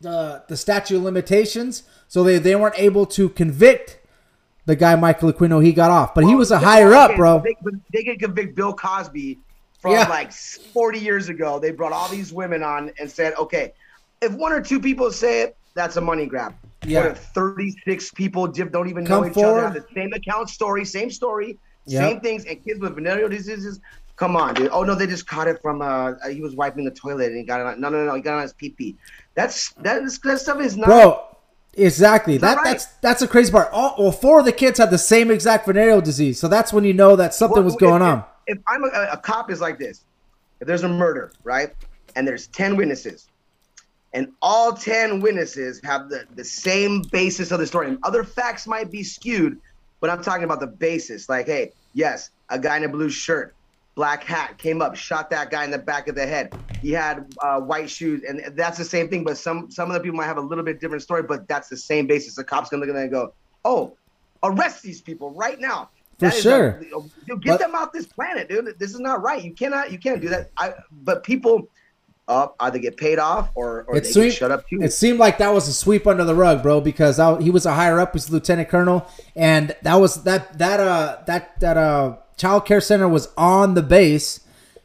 the the statute of limitations, so they they weren't able to convict the guy Michael Aquino. He got off, but he was a higher up, bro. They, they could convict Bill Cosby from Yeah. like 40 years ago. They brought all these women on and said, okay, if one or two people say it, that's a money grab. Yeah. What if 36 people don't even Come know each other, forward. have the same account story, same story, Yep. same things, and kids with venereal diseases? Come on, dude. Oh no, they just caught it from uh he was wiping the toilet and he got it on no no no, he got it on his pee pee. That's that is that stuff is not bro. Exactly. That right. that's that's the crazy part. All well, four of the kids had the same exact venereal disease, so that's when you know that something Well, was going if, on. If I'm a, a cop, is like this: if there's a murder, right, and there's ten witnesses, and all ten witnesses have the the same basis of the story, and other facts might be skewed, but I'm talking about the basis. Like, hey, yes, a guy in a blue shirt, black hat, came up, shot that guy in the back of the head. He had uh, white shoes, and that's the same thing. But some some other people might have a little bit different story, but that's the same basis. The cops gonna look at that and go, oh, arrest these people right now. For That sure. a- dude, get But- them off this planet, dude. This is not right. You cannot, you can't do that. I, but people, uh, either get paid off or, or It they seemed, get shut up too. it seemed like that was a sweep under the rug, bro, because I, he was a higher up, was lieutenant colonel, and that was that that uh that that uh child care center was on the base.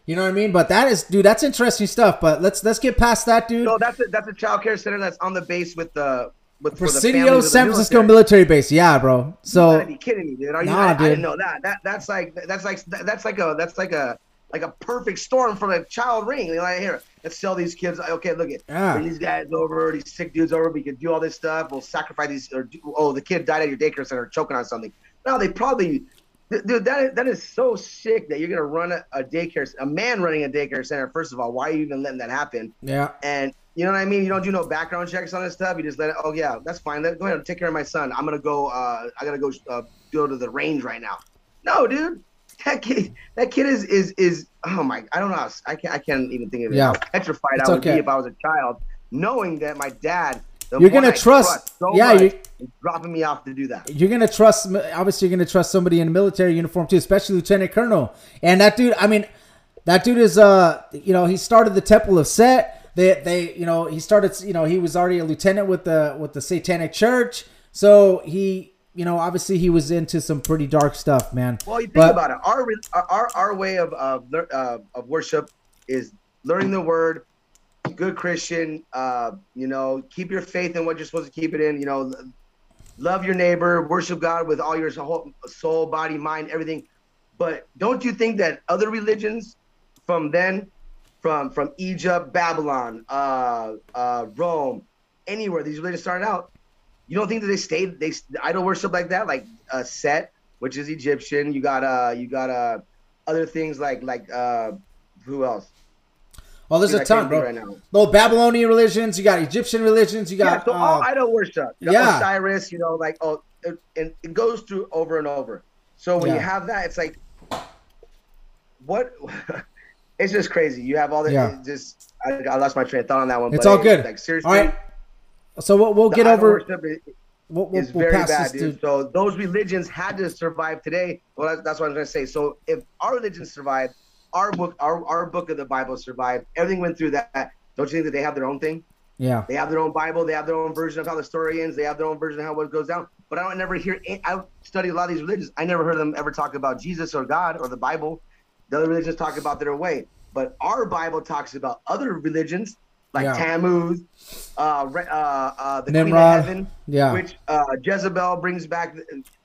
You know what I mean? But that is, dude, that's interesting stuff. But let's let's get past that, dude. no, that's a, that's a child care center that's on the base with the with Presidio, families of the San Francisco military. military base. Yeah, bro. You So gotta be kidding me, dude. Are you? Nah, I, I dude. didn't know that. That that's like that's like that's like a that's like a like a perfect storm for a child ring. They're like, here, let's sell these kids. Okay, look at Yeah. These guys over, these sick dudes over. We can do all this stuff. We'll sacrifice these. Or do, oh, the kid died at your daycare center choking on something. No, they probably. Dude, that is, that is so sick that you're gonna run a, a daycare, a man running a daycare center. First of all, why are you even letting that happen? yeah, And you know what I mean? You don't do no background checks on this stuff. You just let it. Oh yeah, that's fine. Let, go ahead and take care of my son. I'm gonna go. Uh, I gotta go uh, go to the range right now. No, dude. That kid. That kid is is is. Oh my. I don't know. I can't. I can't even think of it. Yeah. How petrified It's I would okay. be if I was a child, knowing that my dad. The You're gonna I trust- so yeah, much, you- is dropping me off to do that. you're gonna trust. Obviously, you're gonna trust somebody in a military uniform too, especially lieutenant colonel. And that dude, I mean, that dude is uh, you know, he started the Temple of Set. they they you know he started you know he was already a lieutenant with the with the Satanic Church, so he you know obviously he was into some pretty dark stuff, man. Well, you think But- about it. Our our our way of of, uh, of worship is learning the word, good Christian. Uh, you know, keep your faith in what you're supposed to keep it in. You know, love your neighbor, worship God with all your whole soul, body, mind, everything. But don't you think that other religions from then, from from Egypt, Babylon, uh, uh, Rome, anywhere these religions started out, you don't think that they stayed they idol worship like that, like uh, Set, which is Egyptian. You got uh you got uh other things like like uh who else? Oh, there's a ton, bro. right now. The Babylonian religions, you got Egyptian religions, you got Yeah, so all uh, idol worship. Yeah. Osiris, you know, like oh, it, and it goes through over and over. So when you have that, it's like, what? it's just crazy. You have all the Yeah. just. I, I lost my train of thought on that one. It's but all good. Like seriously, all right. So we'll, we'll get over. is- We'll, we'll, is we'll very bad, dude. to So those religions had to survive today. Well, that's, that's what I'm going to say. So if our religion survived, our book, our, our book of the Bible survived. Everything went through that. Don't you think that they have their own thing? yeah. They have their own Bible. They have their own version of how the story ends. They have their own version of how what goes down. But I don't never hear. I study a lot of these religions. I never heard them ever talk about Jesus or God or the Bible. The other religions talk about their way. But our Bible talks about other religions like Yeah. Tammuz, uh, uh, uh, the Nimrod. Queen of Heaven, Yeah. which uh, Jezebel brings back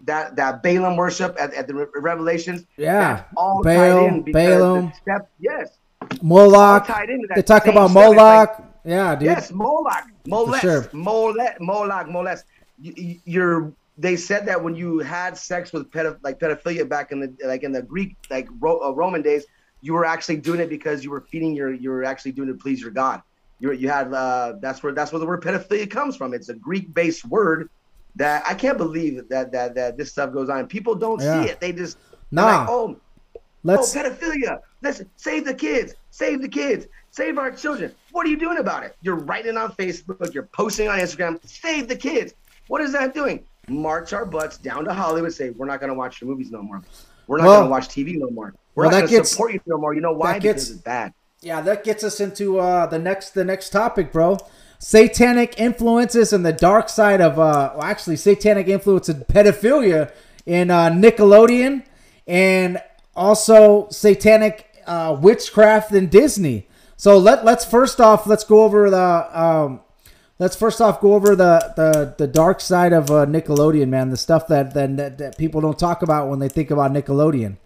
that that Balaam worship at, at the Re- Revelations. Yeah. That's all Baal, tied in Balaam. step, yes, Moloch. tied into that They talk about. It's like- Moloch. yeah, dude. Yes, Moloch, Molest, sure. Molet, Moloch, Molest. You- you- You're. They said that when you had sex with pedoph- like pedophilia back in the like in the Greek like Ro- uh, Roman days, you were actually doing it because you were feeding your. You were actually doing it to please your God. You you had uh, that's where that's where the word pedophilia comes from. It's a Greek-based word that I can't believe that that that this stuff goes on. People don't Yeah. see it. They just Nah. like, oh Let's. oh, pedophilia. Let's save the kids. Save the kids. Save our children. What are you doing about it? You're writing on Facebook. You're posting on Instagram. Save the kids. What is that doing? March our butts down to Hollywood. Say we're not going to watch your movies no more. We're not Well- going to watch TV no more. We're well, not going to support you no more. You know why? gets- because it's bad. Yeah, that gets us into uh, the next the next topic, bro. Satanic influences and the dark side of uh, well, actually satanic influence and pedophilia in uh, Nickelodeon, and also satanic uh, witchcraft in Disney. So let let's first off let's go over the um, let's first off go over the the, the dark side of uh, Nickelodeon, man. The stuff that, that that people don't talk about when they think about Nickelodeon.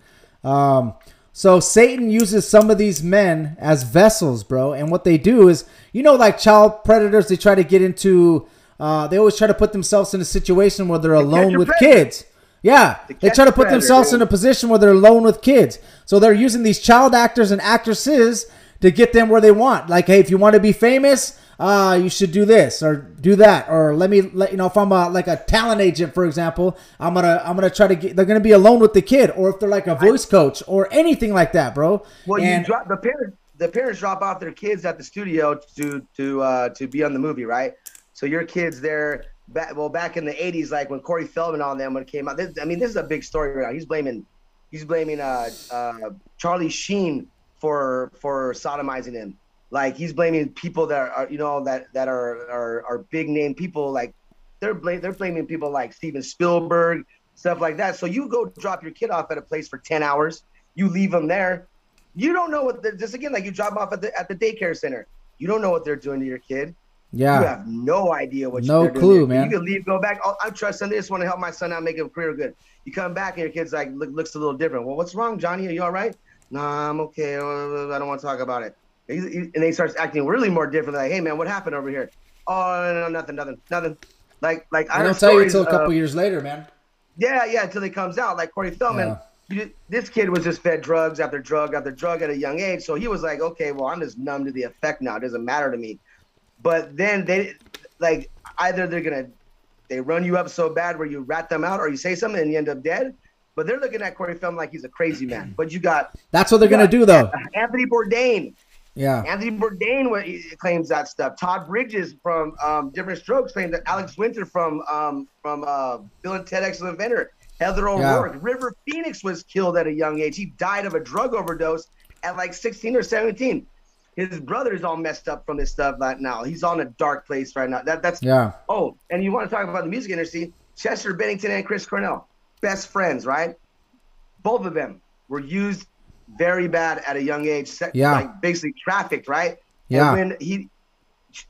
Um, so Satan uses some of these men as vessels, bro. And what they do is, you know, like child predators, they try to get into. Uh, they always try to put themselves in a situation where they're alone with predator. kids. Yeah, they try to put predator, themselves dude. in a position where they're alone with kids. So they're using these child actors and actresses to get them where they want. Like, hey, if you want to be famous, uh, you should do this or do that, or let me let you know if I'm a, like a talent agent, for example, I'm gonna I'm gonna try to get. They're gonna be alone with the kid, or if they're like a voice coach or anything like that, bro. Well, and you drop the parents. The parents drop off their kids at the studio to to uh, to be on the movie, right? So your kids there. Back, well, back in the '80s, like when Corey Feldman on them when it came out. This, I mean, this is a big story right now. He's blaming, he's blaming uh, uh, Charlie Sheen for for sodomizing him. Like he's blaming people that are you know that that are are, are big name people. Like they're blaming they're blaming people like Steven Spielberg, stuff like that. So you go drop your kid off at a place for ten hours. You leave them there. You don't know what. Just again, like you drop them off at the at the daycare center. You don't know what they're doing to your kid. Yeah, you have no idea what No they're doing to clue, man. You can leave, go back. Oh, I'm trusting this. Want to help my son out, make his career good. You come back and your kid's like look, looks a little different. Well, what's wrong, Johnny? Are you all right? Nah, I'm okay. I don't want to talk about it. He's, he, and he starts acting really more different. Like, hey man, what happened over here? Oh, no, no, nothing, nothing, nothing. Like, like I don't tell you until a couple of- years later, man. yeah, yeah, until he comes out. Like Corey Feldman, Yeah. this kid was just fed drugs after drug after drug at a young age. So he was like, okay, well, I'm just numb to the effect now. It doesn't matter to me. But then they, like, either they're gonna, they run you up so bad where you rat them out, or you say something and you end up dead. But they're looking at Corey Feldman like he's a crazy man. But you got That's what they're gonna do, though. Anthony Bourdain. Yeah, Anthony Bourdain claims that stuff. Todd Bridges from um, Diff'rent Strokes claimed that Alex Winter from um, from uh, Bill and Ted Excellent Adventure. Heather Yeah. O'Rourke. River Phoenix was killed at a young age. He died of a drug overdose at like 16 or 17. his brother's all messed up from this stuff right now. He's on a dark place right now. That that's Yeah. Oh, and you want to talk about the music industry? Chester Bennington and Chris Cornell, best friends, right? Both of them were used very bad at a young age. Yeah. like basically trafficked, right? Yeah. And when he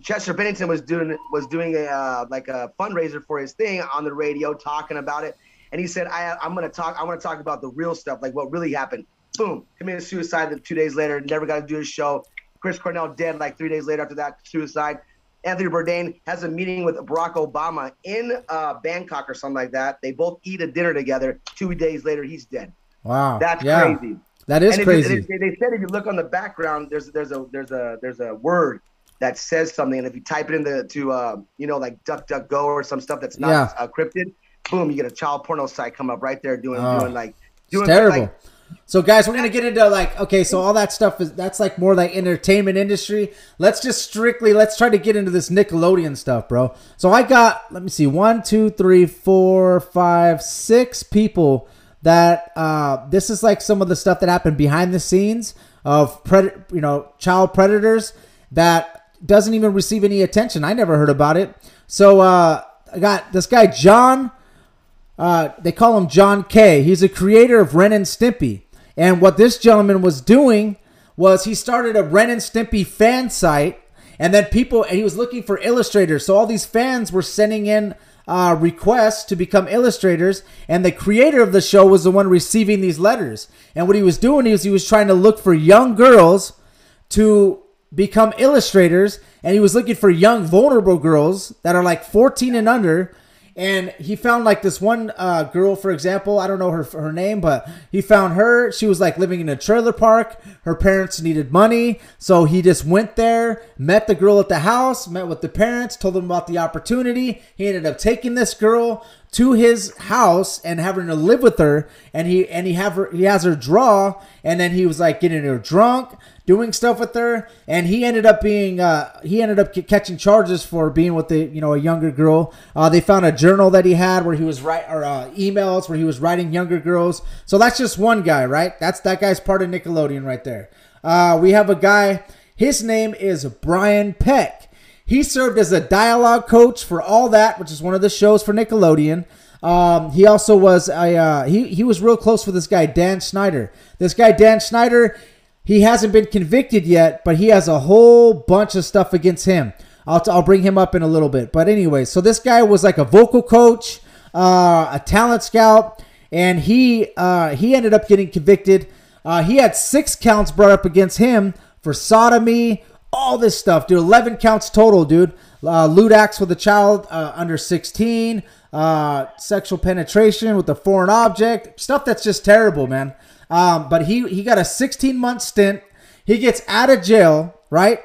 Chester Bennington was doing was doing a uh, like a fundraiser for his thing on the radio, talking about it, and he said, "I I'm gonna talk. I want to talk about the real stuff, like what really happened." Boom, committed suicide. Two days later, never got to do his show. Chris Cornell dead like three days later after that suicide. Anthony Bourdain has a meeting with Barack Obama in uh, Bangkok or something like that. They both eat a dinner together. Two days later, he's dead. Wow. That's yeah. crazy. That is and crazy. They, they said if you look on the background, there's there's a there's a there's a word that says something, and if you type it into to uh, you know like DuckDuckGo or some stuff that's not Yeah. uh, crypted, boom, you get a child porno site come up right there doing Oh. doing like It's doing terrible. like so guys, we're gonna get into like okay, so all that stuff is that's like more like entertainment industry. Let's just strictly let's try to get into this Nickelodeon stuff, bro. So I got let me see one, two, three, four, five, six people that uh this is like some of the stuff that happened behind the scenes of pred you know child predators that doesn't even receive any attention. I never heard about it. So uh I got this guy John uh, they call him John Kay. He's a creator of Ren and Stimpy. And what this gentleman was doing was he started a Ren and Stimpy fan site, and then people, and he was looking for illustrators. So all these fans were sending in uh, requests to become illustrators, and the creator of the show was the one receiving these letters. And what he was doing is he was trying to look for young girls to become illustrators and he was looking for young vulnerable girls that are like 14 and under and he found like this one uh, girl for example i don't know her her name but he found her. She was like living in a trailer park. Her parents needed money. So he just went there met the girl at the house met with the parents told them about the opportunity. He ended up taking this girl to his house and having to live with her and he and he have her he has her draw and then he was like getting her drunk doing stuff with her and he ended up being uh he ended up catching charges for being with the you know a younger girl. Uh they found a journal that he had where he was write or uh, emails where he was writing younger girls. So that's just one guy right? That's that guy's part of nickelodeon right there. Uh we have a guy his name is brian peck he served as a dialogue coach for all that, which is one of the shows for Nickelodeon. Um, he also was a uh, he he was real close with this guy Dan Schneider. This guy Dan Schneider, he hasn't been convicted yet, but he has a whole bunch of stuff against him. I'll I'll bring him up in a little bit. But anyway, so this guy was like a vocal coach, uh, a talent scout, and he uh, he ended up getting convicted. Uh, he had six counts brought up against him for sodomy, all this stuff, dude. 11 counts total, dude. Uh, acts with a child uh, under 16, uh, sexual penetration with a foreign object, stuff that's just terrible, man. Um, but he, he got a 16 month stint. He gets out of jail, right?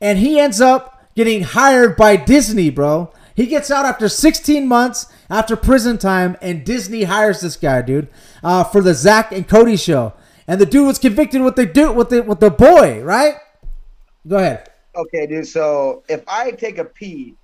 And he ends up getting hired by Disney, bro. He gets out after 16 months after prison time, and Disney hires this guy, dude, uh, for the Zack and Cody show. And the dude was convicted with the dude with the with the boy, right? Go ahead. Okay, dude. So if I take a pee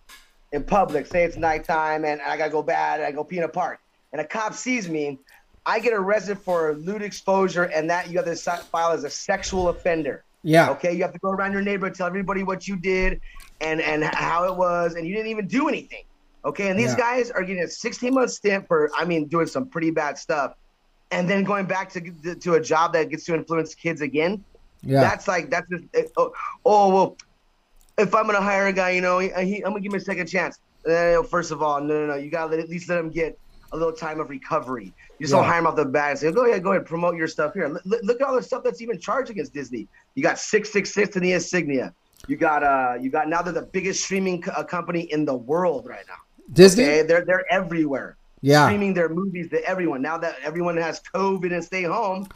in public, say it's nighttime and I gotta go bad, and I go pee in a park, and a cop sees me, I get arrested for lewd exposure, and that you have to file as a sexual offender. Yeah. Okay, you have to go around your neighborhood, tell everybody what you did, and and how it was, and you didn't even do anything. Okay, and these Yeah. guys are getting a 16 month stint for, I mean, doing some pretty bad stuff, and then going back to to a job that gets to influence kids again. Yeah. That's like that's just oh, oh well. If I'm gonna hire a guy, you know, he, he, I'm gonna give him a second chance. Uh, first of all, no, no, no. You gotta let, at least let him get a little time of recovery. You just don't hire him off the bat and say, "Go ahead, go ahead, promote your stuff here." Look, look at all the stuff that's even charged against Disney. You got six six six in the insignia. You got uh, you got now they're the biggest streaming co- uh, company in the world right now. Disney. Okay, they're they're everywhere. Yeah. streaming their movies to everyone. Now that everyone has COVID and stay home,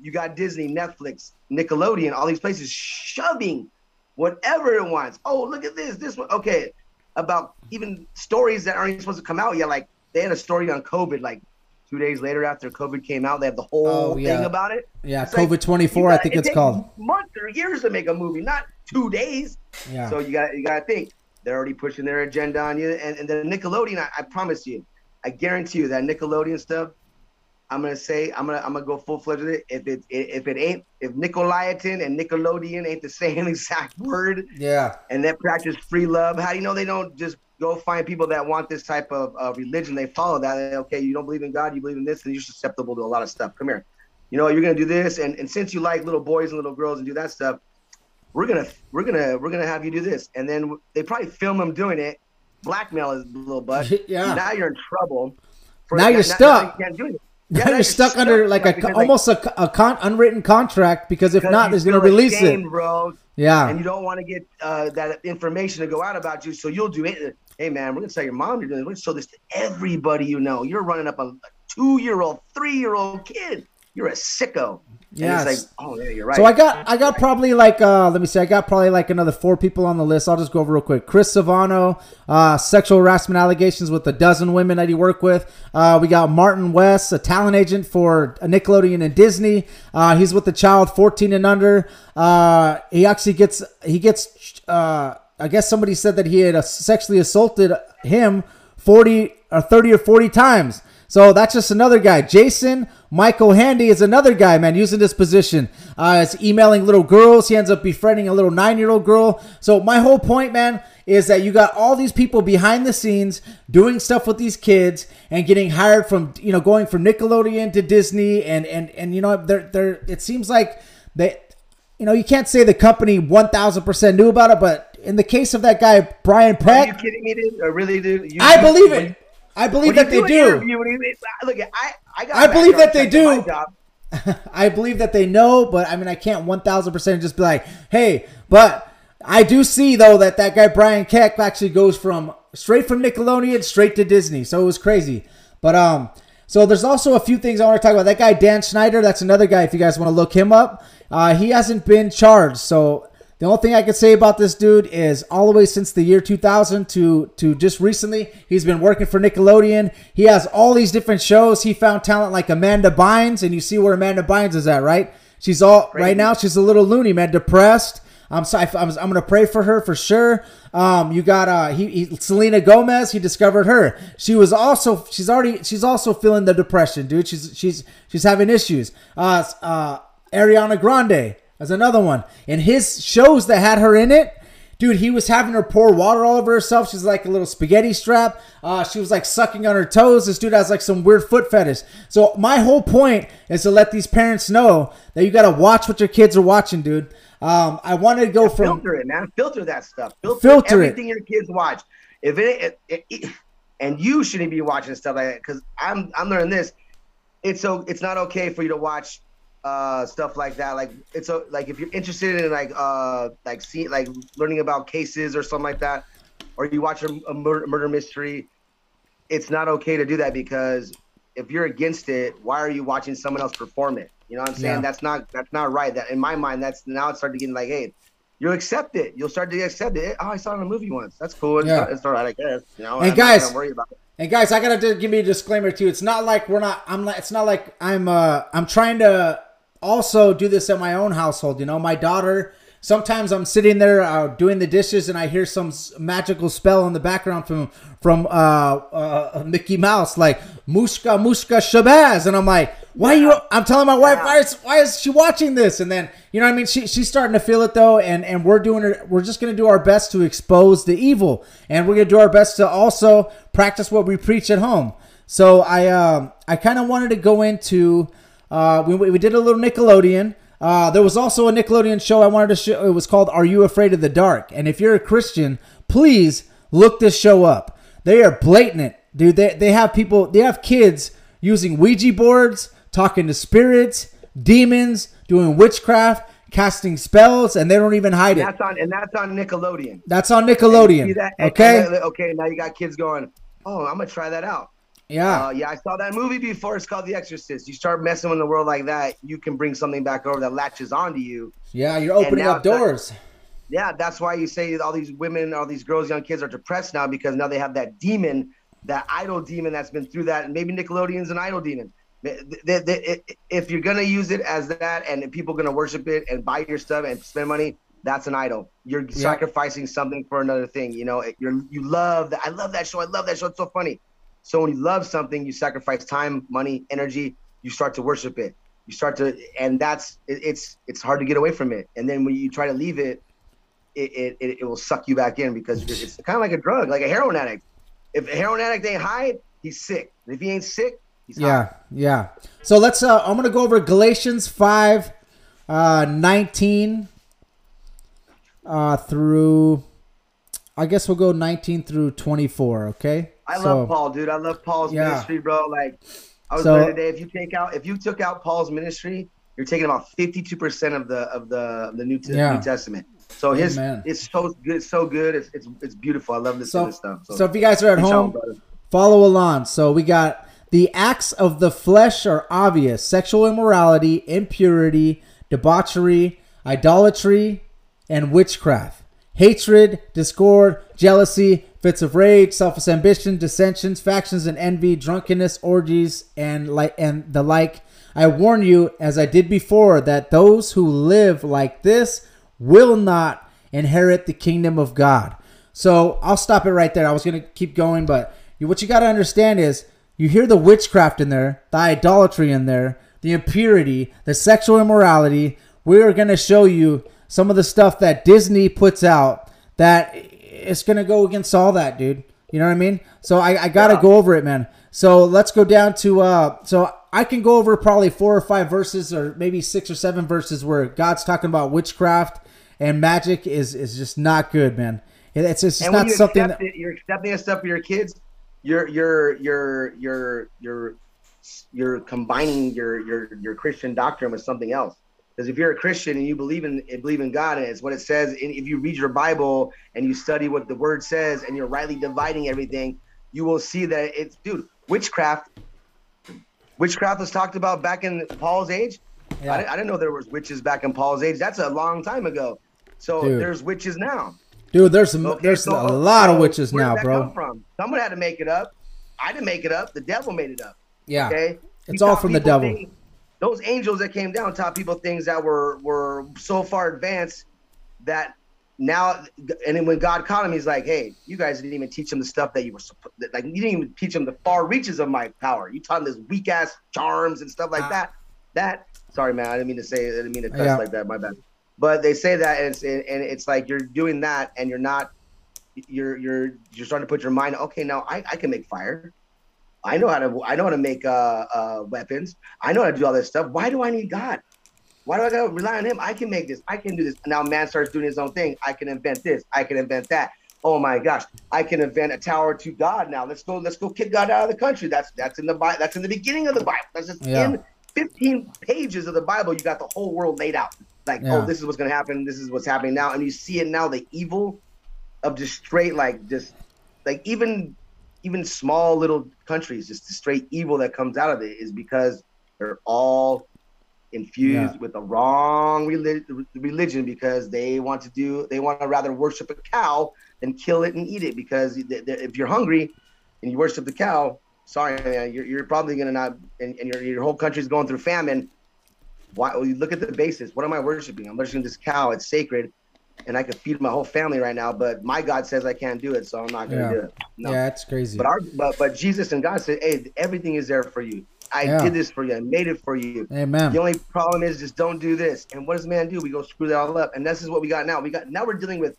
you got Disney, Netflix, Nickelodeon, all these places shoving whatever it wants. Oh, look at this, this one. Okay, about even stories that aren't even supposed to come out yet. Like they had a story on COVID, like two days later after COVID came out, they have the whole Oh, yeah. thing about it. Yeah, It's like, COVID 24, you I think it it's takes called. Months or years to make a movie, not two days. Yeah. So you got you got to think they're already pushing their agenda on you, and and the Nickelodeon. I, I promise you, I guarantee you that Nickelodeon stuff. I'm gonna say I'm gonna I'm gonna go full fledged with it. If it if it ain't if Nicolaitan and Nickelodeon ain't the same exact word, Yeah. and they practice free love, how do you know they don't just go find people that want this type of uh, religion? They follow that. They, okay, you don't believe in God, you believe in this, and you're susceptible to a lot of stuff. Come here, you know you're gonna do this, and and since you like little boys and little girls and do that stuff, we're gonna we're gonna we're gonna have you do this, and then they probably film them doing it, blackmail his little butt. Yeah. Now you're in trouble. For- Now you're stuck. you can't do it. Now you're stuck under like a almost a, a con, unwritten contract because if not, there's gonna release it. bro. Yeah, And you don't want to get uh, that information to go out about you, so you'll do it. Hey man, we're gonna tell your mom you're doing. We're gonna show this to everybody you know. You're running up a, a two-year-old, three-year-old kid. You're a sicko. Yes. like, oh yeah, you're right. So I got I got probably like uh let me see I got probably like another four people on the list. I'll just go over real quick. Chris Savino, uh, sexual harassment allegations with a dozen women that he worked with. Uh, we got Martin Weiss, a talent agent for Nickelodeon and Disney. Uh, he's with the child 14 and under. Uh, he actually gets he gets uh, I guess somebody said that he had sexually assaulted him 40 or 30 or 40 times. So that's just another guy. Jason Michael Handy is another guy, man, using this position. Uh, it's emailing little girls. He ends up befriending a little nine year old girl. So my whole point, man, is that you got all these people behind the scenes doing stuff with these kids and getting hired from, you know, going from Nickelodeon to Disney. And, and, and you know, they're, they're, it seems like they, you know, you can't say the company 1000% knew about it, but in the case of that guy, Brian Are you kidding me, dude? Or really, dude? You, I believe it. I believe that they do. interview, when you- look, I, I got. I believe that they do. I believe that they know, but I mean, I can't 1000% just be like, hey, but I do see, though, that that guy, Brian Peck, actually goes from straight from Nickelodeon straight to Disney. So it was crazy. But, um, so there's also a few things I want to talk about. That guy, Dan Schneider, that's another guy, if you guys want to look him up. Uh, he hasn't been charged. So the only thing I could say about this dude is all the way since the year 2000 to to just recently, he's been working for Nickelodeon. He has all these different shows. He found talent like Amanda Bynes, and you see where Amanda Bynes is at, right? She's all right now. She's a little loony, man, depressed. I'm sorry. I'm, I'm gonna pray for her for sure. Um, you got uh, he, he Selena Gomez. He discovered her. She was also she's already she's also feeling the depression, dude. She's she's she's having issues. Uh, uh, Ariana Grande is another one. And his shows that had her in it, dude, he was having her pour water all over herself. She's like a little spaghetti strap. Uh, she was like sucking on her toes. This dude has like some weird foot fetish. So my whole point is to let these parents know that you got to watch what your kids are watching, dude. Um, I wanted to go from filter it, man. Filter that stuff. Filter, Filter it. everything your kids watch. If it, it, it- and you shouldn't be watching stuff like that because I'm I'm learning this. It's so it's not okay for you to watch uh stuff like that. Like it's so like if you're interested in like uh like see like learning about cases or something like that, or you watch a, a murder, murder mystery, it's not okay to do that because if you're against it, why are you watching someone else perform it? You know what I'm saying? Yeah. That's not that's not right. That in my mind, that's now it's starting to get like, hey, you'll accept it. You'll start to accept it. Oh, I saw it in a movie once. That's cool. It's, Yeah. not, it's all right, I guess. You know, hey I'm guys- gonna worry about it. And guys, I gotta give me a disclaimer too. It's not like we're not. I'm like. It's not like I'm. Uh. I'm trying to also do this at my own household. You know, my daughter. Sometimes I'm sitting there uh, doing the dishes and I hear some magical spell in the background from from uh, uh, Mickey Mouse, like Mushka Mushka Shabazz, and I'm like, why you? I'm telling my wife, why is why is she watching this? And then you know, what I mean, she she's starting to feel it though, and and we're doing it. We're just gonna do our best to expose the evil, and we're gonna do our best to also practice what we preach at home. So I um I kind of wanted to go into uh we we did a little Nickelodeon. Uh, there was also a Nickelodeon show I wanted to show. It was called "Are You Afraid of the Dark?" And if you're a Christian, please look this show up. They are blatant, dude. They they have people. They have kids using Ouija boards, talking to spirits, demons, doing witchcraft, casting spells, and they don't even hide it. That's on and that's on Nickelodeon. That's on Nickelodeon. that? Okay. okay. Now you got kids going. Oh, I'm gonna try that out. Yeah. Uh, yeah, I saw that movie before. It's called The Exorcist. You start messing with the world like that, you can bring something back over that latches onto you. Yeah. You're opening up doors. Yeah, that's why you say all these women, all these girls, young kids are depressed now because now they have that demon, that idol demon that's been through that. And maybe Nickelodeon's an idol demon. They- they- they- If you're gonna use it as that, and people gonna worship it and buy your stuff and spend money, that's an idol. You're sacrificing something for another thing. You know, you're you love that. I love that show. I love that show. It's so funny. So when you love something, you sacrifice time, money, energy you start to worship it. You start to, and that's it, it's it's hard to get away from it. And then when you try to leave it, it it, it will suck you back in because it's kind of like a drug, like a heroin addict. If a heroin addict ain't high, he's sick. If he ain't sick, he's Yeah, high. yeah. So let's. Uh, I'm gonna go over Galatians five, uh, nineteen, uh, through. I guess we'll go nineteen through twenty four. Okay. I So- love Paul, dude. I love Paul's Yeah. ministry, bro. Like I was So- learning today. If you take out, if you took out Paul's ministry, you're taking about 52 percent of the of the the New, Yeah. New Testament. So his Amen. it's so good, it's so good. It's it's, it's beautiful. I love this So, of stuff. so if you guys are at home, brother. follow along. So we got the acts of the flesh are obvious: sexual immorality, impurity, debauchery, idolatry, and witchcraft. Hatred, discord, jealousy, fits of rage, selfish ambition, dissensions, factions, and envy, drunkenness, orgies, and like and the like. I warn you, as I did before, that those who live like this will not inherit the kingdom of God. So I'll stop it right there. I was gonna keep going, but what you got to understand is you hear the witchcraft in there, the idolatry in there, the impurity, the sexual immorality. We're gonna show you some of the stuff that Disney puts out that it's gonna go against all that, dude. You know what I mean? So I, I gotta Yeah. go over it, man. So let's go down to uh so I can go over probably four or five verses or maybe six or seven verses where God's talking about witchcraft and magic is is just not good, man. It- It's it's just and not something that it, you're accepting this stuff for your kids. You're you're you're you're you're you're combining your your your Christian doctrine with something else. Because if you're a Christian and you believe in believe in God and it's what it says, and if you read your Bible and you study what the Word says and you're rightly dividing everything, you will see that it's dude witchcraft. Witchcraft was talked about back in Paul's age. Yeah. I, didn't, I didn't know there was witches back in Paul's age. That's a long time ago. So Dude. there's witches now. dude. There's some, Okay, there's so- a oh, lot of witches now, that bro. Come from? Someone had to make it up. I didn't make it up. The devil made it up. Yeah, Okay, It's all from the devil. things- those angels that came down taught people things that were were so far advanced that now, and then when God caught him, he's like, "Hey, you guys didn't even teach them the stuff that you were supposed. Like, you didn't even teach them the far reaches of my power. You taught them this weak ass charms and stuff like that. That. Sorry, man. I didn't mean to say. I didn't mean to cuss Yeah. like that. My bad. But they say that, and it's and it's like you're doing that, and you're not. You're you're you're starting to put your mind. Okay, now I, I can make fire. I know how to I know how to make uh, uh, weapons. I know how to do all this stuff. Why do I need God? Why do I gotta rely on Him? I can make this. I can do this. Now man starts doing his own thing. I can invent this. I can invent that. Oh my gosh, I can invent a tower to God. Now let's go. Let's go kick God out of the country. That's that's in the Bible. That's in the beginning of the Bible. That's just Yeah. in 15 pages of the Bible. You got the whole world laid out. Like Yeah. oh, this is what's gonna happen. This is what's happening now, and you see it now. The evil of just straight like just like even even small little countries, just the straight evil that comes out of it is because they're all infused Yeah. with the wrong relig- religion because they want to do they want to rather worship a cow than kill it and eat it because th- th- if you're hungry and you worship the cow sorry man you're, you're probably gonna not and, and your, your whole country's going through famine. Why well, you look at the basis. What am i worshiping? I'm worshiping this cow. It's sacred and i could feed my whole family right now but my god says i can't do it so i'm not gonna Yeah. do it no Yeah, that's crazy. but our but but Jesus and God said, "Hey, everything is there for you. I Yeah. did this for you. I made it for you. Amen. The only problem is just don't do this." And what does man do? We go screw that all up. And this is what we got now. We got now we're dealing with.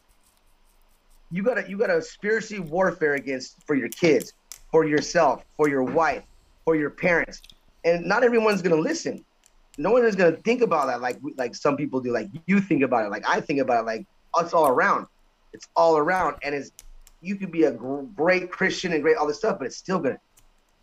You got a you got a spiritual warfare against for your kids, for yourself, for your wife, for your parents, and not everyone's gonna listen. No one is gonna think about that like like some people do. Like you think about it. Like I think about it. Like it's all around. It's all around, and it's you could be a gr- great Christian and great all this stuff, but it's still gonna,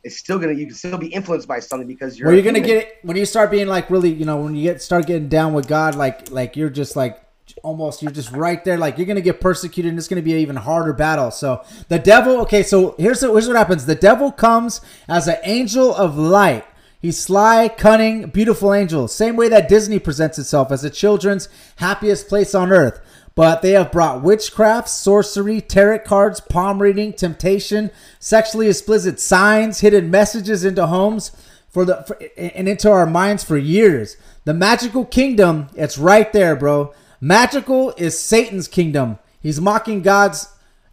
it's still gonna, you can still be influenced by something because you're. A you're gonna get it when you start being like really, you know, when you get start getting down with God, like like you're just like almost you're just right there, like you're gonna get persecuted, and it's gonna be an even harder battle. So the devil, okay, so here's here's what happens: the devil comes as an angel of light. He's sly, cunning, beautiful angel. Same way that Disney presents itself as a children's happiest place on earth. But they have brought witchcraft, sorcery, tarot cards, palm reading, temptation, sexually explicit signs, hidden messages into homes for the for, and into our minds for years. The magical kingdom, it's right there, bro. Magical is Satan's kingdom. He's mocking God's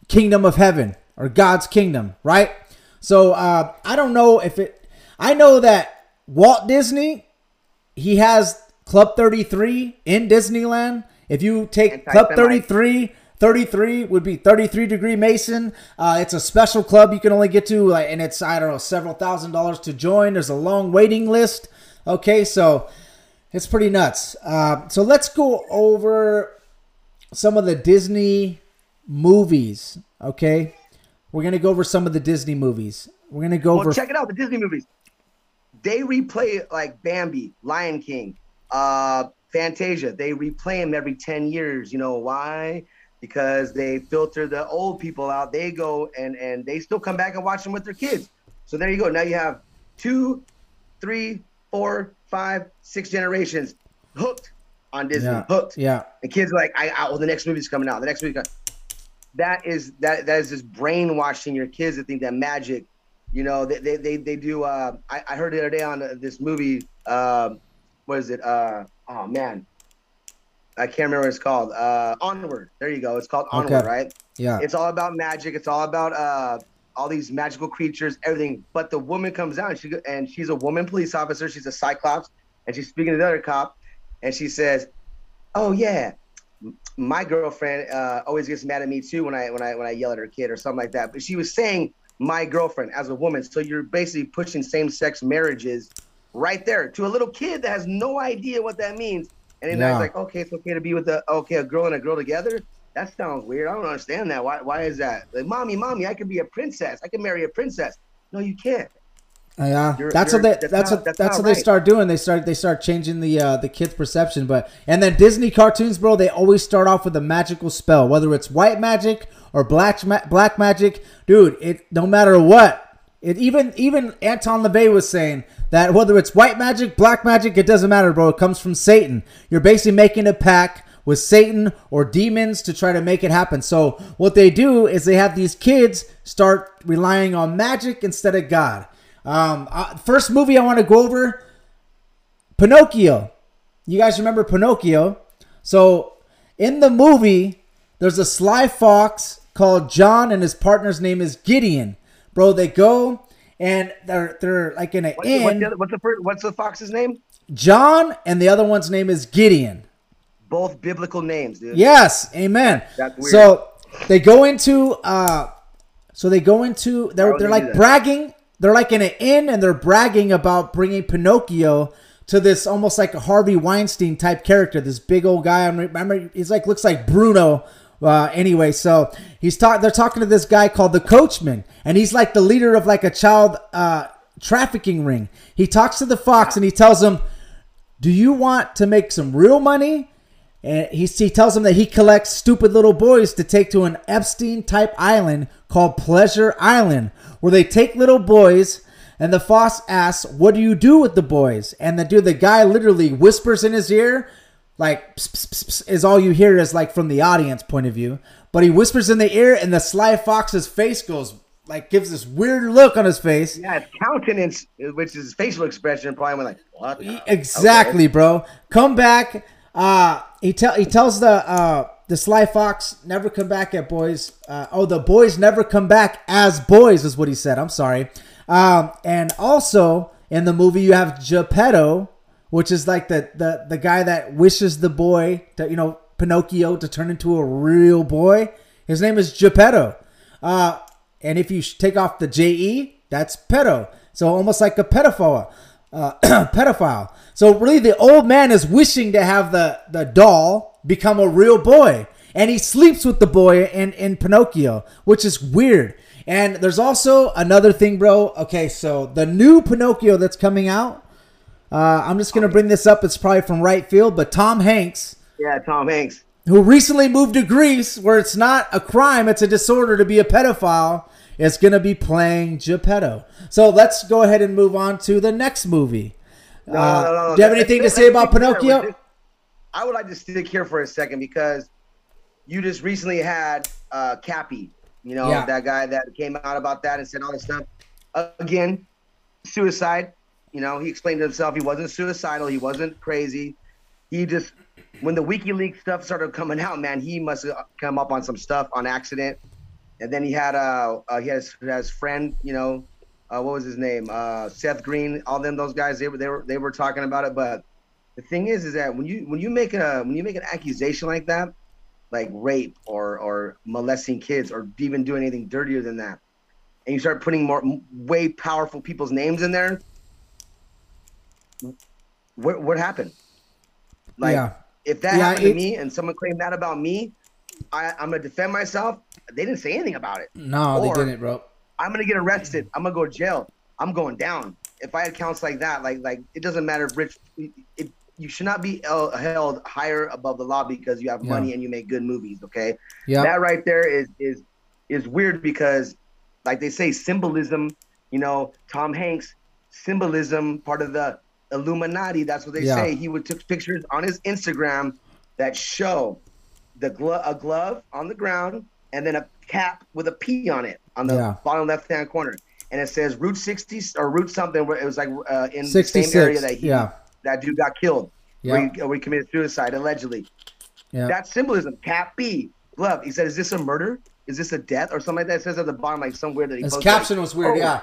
kingdom of heaven or God's kingdom, right? So uh, I don't know if it. I know that Walt Disney, he has Club 33 in Disneyland. If you take Club 33, 33 would be 33 degree Mason. Uh, it's a special club you can only get to, like, and it's I don't know several thousand dollars to join. There's a long waiting list. Okay, so it's pretty nuts. Uh, so let's go over some of the Disney movies. Okay, we're gonna go over some of the Disney movies. We're gonna go well, over. Check it out, the Disney movies. They replay like Bambi, Lion King, uh, Fantasia. They replay them every ten years. You know why? Because they filter the old people out. They go and and they still come back and watch them with their kids. So there you go. Now you have two, three, four, five, six generations hooked on Disney. Yeah. Hooked. Yeah. And kids are like, I, I well, the next movie's coming out. The next movie. That is that that is just brainwashing your kids to think that magic. You know, they they they, they do. Uh, I, I heard the other day on this movie. Uh, what is it? Uh, oh man, I can't remember what it's called. Uh, Onward. There you go. It's called Onward, Okay. right? Yeah. It's all about magic. It's all about uh, all these magical creatures, everything. But the woman comes out, and she and she's a woman police officer. She's a Cyclops, and she's speaking to the other cop, and she says, "Oh yeah, my girlfriend uh, always gets mad at me too when I when I when I yell at her kid or something like that." But she was saying my girlfriend as a woman, so you're basically pushing same-sex marriages right there to a little kid that has no idea what that means. And then. I was like, okay, it's okay to be with a okay a girl and a girl together. That sounds weird. I don't understand that. Why? Why is that? Like, mommy, mommy, I could be a princess. I can marry a princess. No, you can't. Uh, Yeah, You're- that's you're- what they that's that's not- what that's that's, what they right. start doing. They start they start changing the uh, the kids' perception. But and then Disney cartoons, bro, they always start off with a magical spell, whether it's white magic or black ma- black magic, dude. It no matter what. It even even Anton LaVey was saying that whether it's white magic, black magic, it doesn't matter, bro. It comes from Satan. You're basically making a pact with Satan or demons to try to make it happen. So what they do is they have these kids start relying on magic instead of God. Um, uh, first movie I want to go over Pinocchio. You guys remember Pinocchio? So in the movie, there's a sly fox called John, and his partner's name is Gideon. Bro, they go and they're they're like in an What's, the, what's, inn. the, other- what's the first, what's the fox's name? John and the other one's name is Gideon. Both biblical names, dude. Yes, amen. That's weird. So they go into uh so they go into they're they're like bragging. They're like in an inn and they're bragging about bringing Pinocchio to this almost like a Harvey Weinstein type character. This big old guy. I remember he's like looks like Bruno. Uh, anyway, so he's talking. They're talking to this guy called the Coachman, and he's like the leader of like a child uh, trafficking ring. He talks to the fox and he tells him, do you want to make some real money? And he, he tells him that he collects stupid little boys to take to an Epstein type island called Pleasure Island, where they take little boys. And the fox asks, What do you do with the boys? And the dude, the guy literally whispers in his ear, like, is all you hear is like from the audience point of view. But he whispers in the ear, and the sly fox's face goes, like, gives this weird look on his face. Yeah, his countenance, which is facial expression, probably went like, what? Exactly, okay. bro. Come back. Uh, he tell he tells the uh, the sly fox never come back at boys. Uh, oh, the boys never come back as boys is what he said. I'm sorry. Um, and also in the movie you have Geppetto, which is like the the the guy that wishes the boy to you know Pinocchio to turn into a real boy. His name is Geppetto. Uh, and if you take off the je, that's pedo. So almost like a pedophile uh, pedophile. So really, the old man is wishing to have the the doll become a real boy, and he sleeps with the boy in in Pinocchio, which is weird. And there's also another thing, bro. Okay, so the new Pinocchio that's coming out. Uh, I'm just gonna bring this up. It's probably from right field, but Tom Hanks, Yeah, Tom Hanks. who recently moved to Greece, where it's not a crime, it's a disorder to be a pedophile, is going to be playing Geppetto. So let's go ahead and move on to the next movie. No, Uh, no, no, do you have anything to say about. Pinocchio? I would like to stick here for a second because you just recently had uh, Kappy, you know, Yeah. that guy that came out about that and said all this stuff. again, suicide. You know, he explained to himself he wasn't suicidal, he wasn't crazy. He just, when the WikiLeaks stuff started coming out, man, he must have come up on some stuff on accident. And then he had uh, uh he has his friend, you know, uh, what was his name? Uh, Seth Green, all them those guys. They were they were they were talking about it. But the thing is, is that when you when you make a when you make an accusation like that, like rape or or molesting kids or even doing anything dirtier than that, and you start putting more way powerful people's names in there, what what happened? Like Yeah. if that Yeah, happened to me and someone claimed that about me, I, I'm gonna defend myself. They didn't say anything about it. No, Or- they didn't, bro. I'm gonna get arrested. I'm gonna go to jail. I'm going down. If I had counts like that, like like it doesn't matter if rich, it, you should not be held higher above the law because you have Yeah. money and you make good movies. Okay, Yeah. that right there is is is weird because, like they say, symbolism. You know, Tom Hanks, symbolism, part of the Illuminati. That's what they Yeah. say. He would took pictures on his Instagram that show the glove a glove on the ground and then a cap with a P on it on the Yeah. bottom left hand corner, and it says Route 60 or Route something. Where it was like uh, in the same area that he Yeah. that dude got killed. Yeah. Where, he, where he committed suicide allegedly. Yeah. That symbolism, cap B, glove. He said, "Is this a murder? Is this a death or something like that?" It says at the bottom, like somewhere that he His caption like, was weird. oh, Yeah.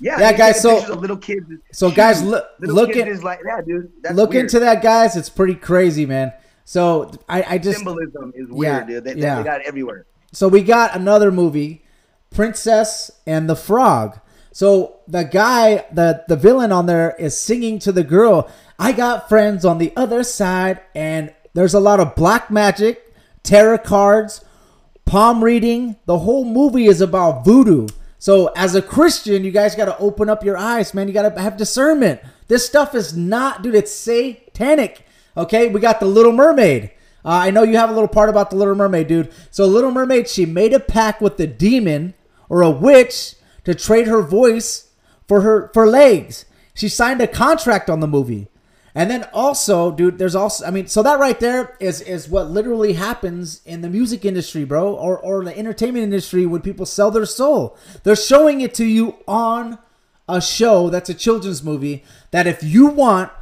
Yeah, Yeah, guys, so- little kids. So, guys, look- look kids at- is like, yeah, dude. Look weird. into that, guys. It's pretty crazy, man. So I, I just symbolism is weird, Yeah, dude. They, yeah. they got it everywhere. so we got another movie, Princess and the Frog. So the guy, the the villain on there is singing to the girl, "I got friends on the other side," and there's a lot of black magic, tarot cards, palm reading. The whole movie is about voodoo. So as a Christian, you guys got to open up your eyes, man. You got to have discernment. This stuff is not, dude. It's satanic. Okay, we got the Little Mermaid. Uh, I know you have a little part about the Little Mermaid, dude. So Little Mermaid, she made a pact with the demon or a witch to trade her voice for her for legs. She signed a contract on the movie. And then also, dude, there's also I mean, so that right there is is what literally happens in the music industry, bro, or or the entertainment industry when people sell their soul. They're showing it to you on a show that's a children's movie that if you want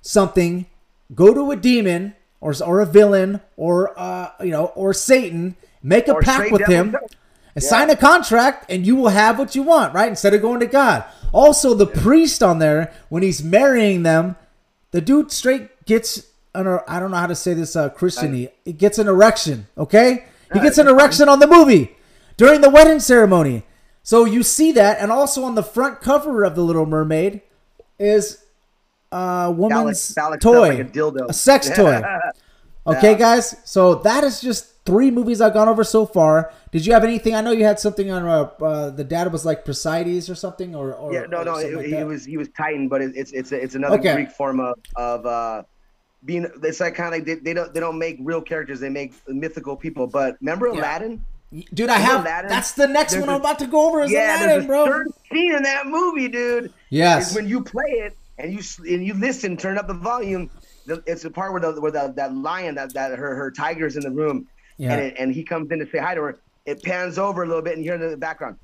something, go to a demon or or a villain or uh you know, or Satan, make a Or pact with him. And Sign a contract and you will have what you want, right? Instead of going to God. Also, the priest on there, when he's marrying them, the dude straight gets an er, I don't know how to say this uh Christiany. He gets an erection, okay? He gets an erection on the movie during the wedding ceremony. So you see that, and also on the front cover of the Little Mermaid is a woman's stuff toy, like a dildo. sex toy. Okay, guys. So that is just three movies I've gone over so far. Did you have anything? I know you had something on. Uh, uh, the dad was like Presides or something, or, or Yeah, no, or no, it, like he was he was Titan, but it, it's it's it's another Okay. Greek form of of uh, being. It's like kind of like they, they don't they don't make real characters; they make mythical people. But remember Aladdin? Dude, I have. Aladdin? That's the next There's one I'm about to go over. Is yeah, Aladdin, bro. certain scene in that movie, dude. Yes. when you play it and you and you listen, turn up the volume. The, it's the part where the where the, that lion that that her her tiger's in the room, Yeah. and it, and he comes in to say hi to her. It pans over a little bit, and you hear in the background,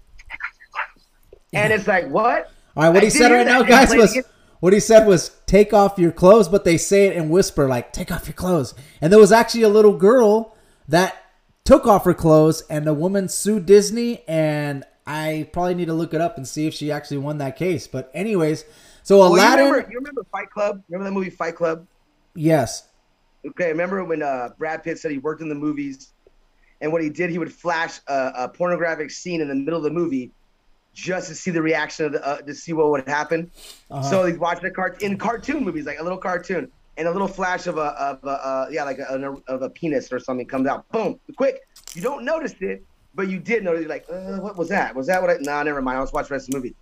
and it's like what? All right, what I he said right now, guys, was what he said was take off your clothes, but they say it in whisper, like take off your clothes. And there was actually a little girl that took off her clothes, and the woman sued Disney. And I probably need to look it up and see if she actually won that case. But anyways, so Well, you Aladdin, remember, you remember Fight Club? Remember that movie Fight Club? yes, Okay, remember when uh, Brad Pitt said he worked in the movies, and what he did, he would flash a, a pornographic scene in the middle of the movie, just to see the reaction of the, uh, to see what would happen. Uh-huh. So he's watching a cart in cartoon movies, like a little cartoon, and a little flash of a of a uh, yeah, like a, of a penis or something comes out. Boom, quick. You don't notice it, but you did notice. You're like, uh, what was that? Was that what I? Nah, never mind. I'll just watch the rest of the movie.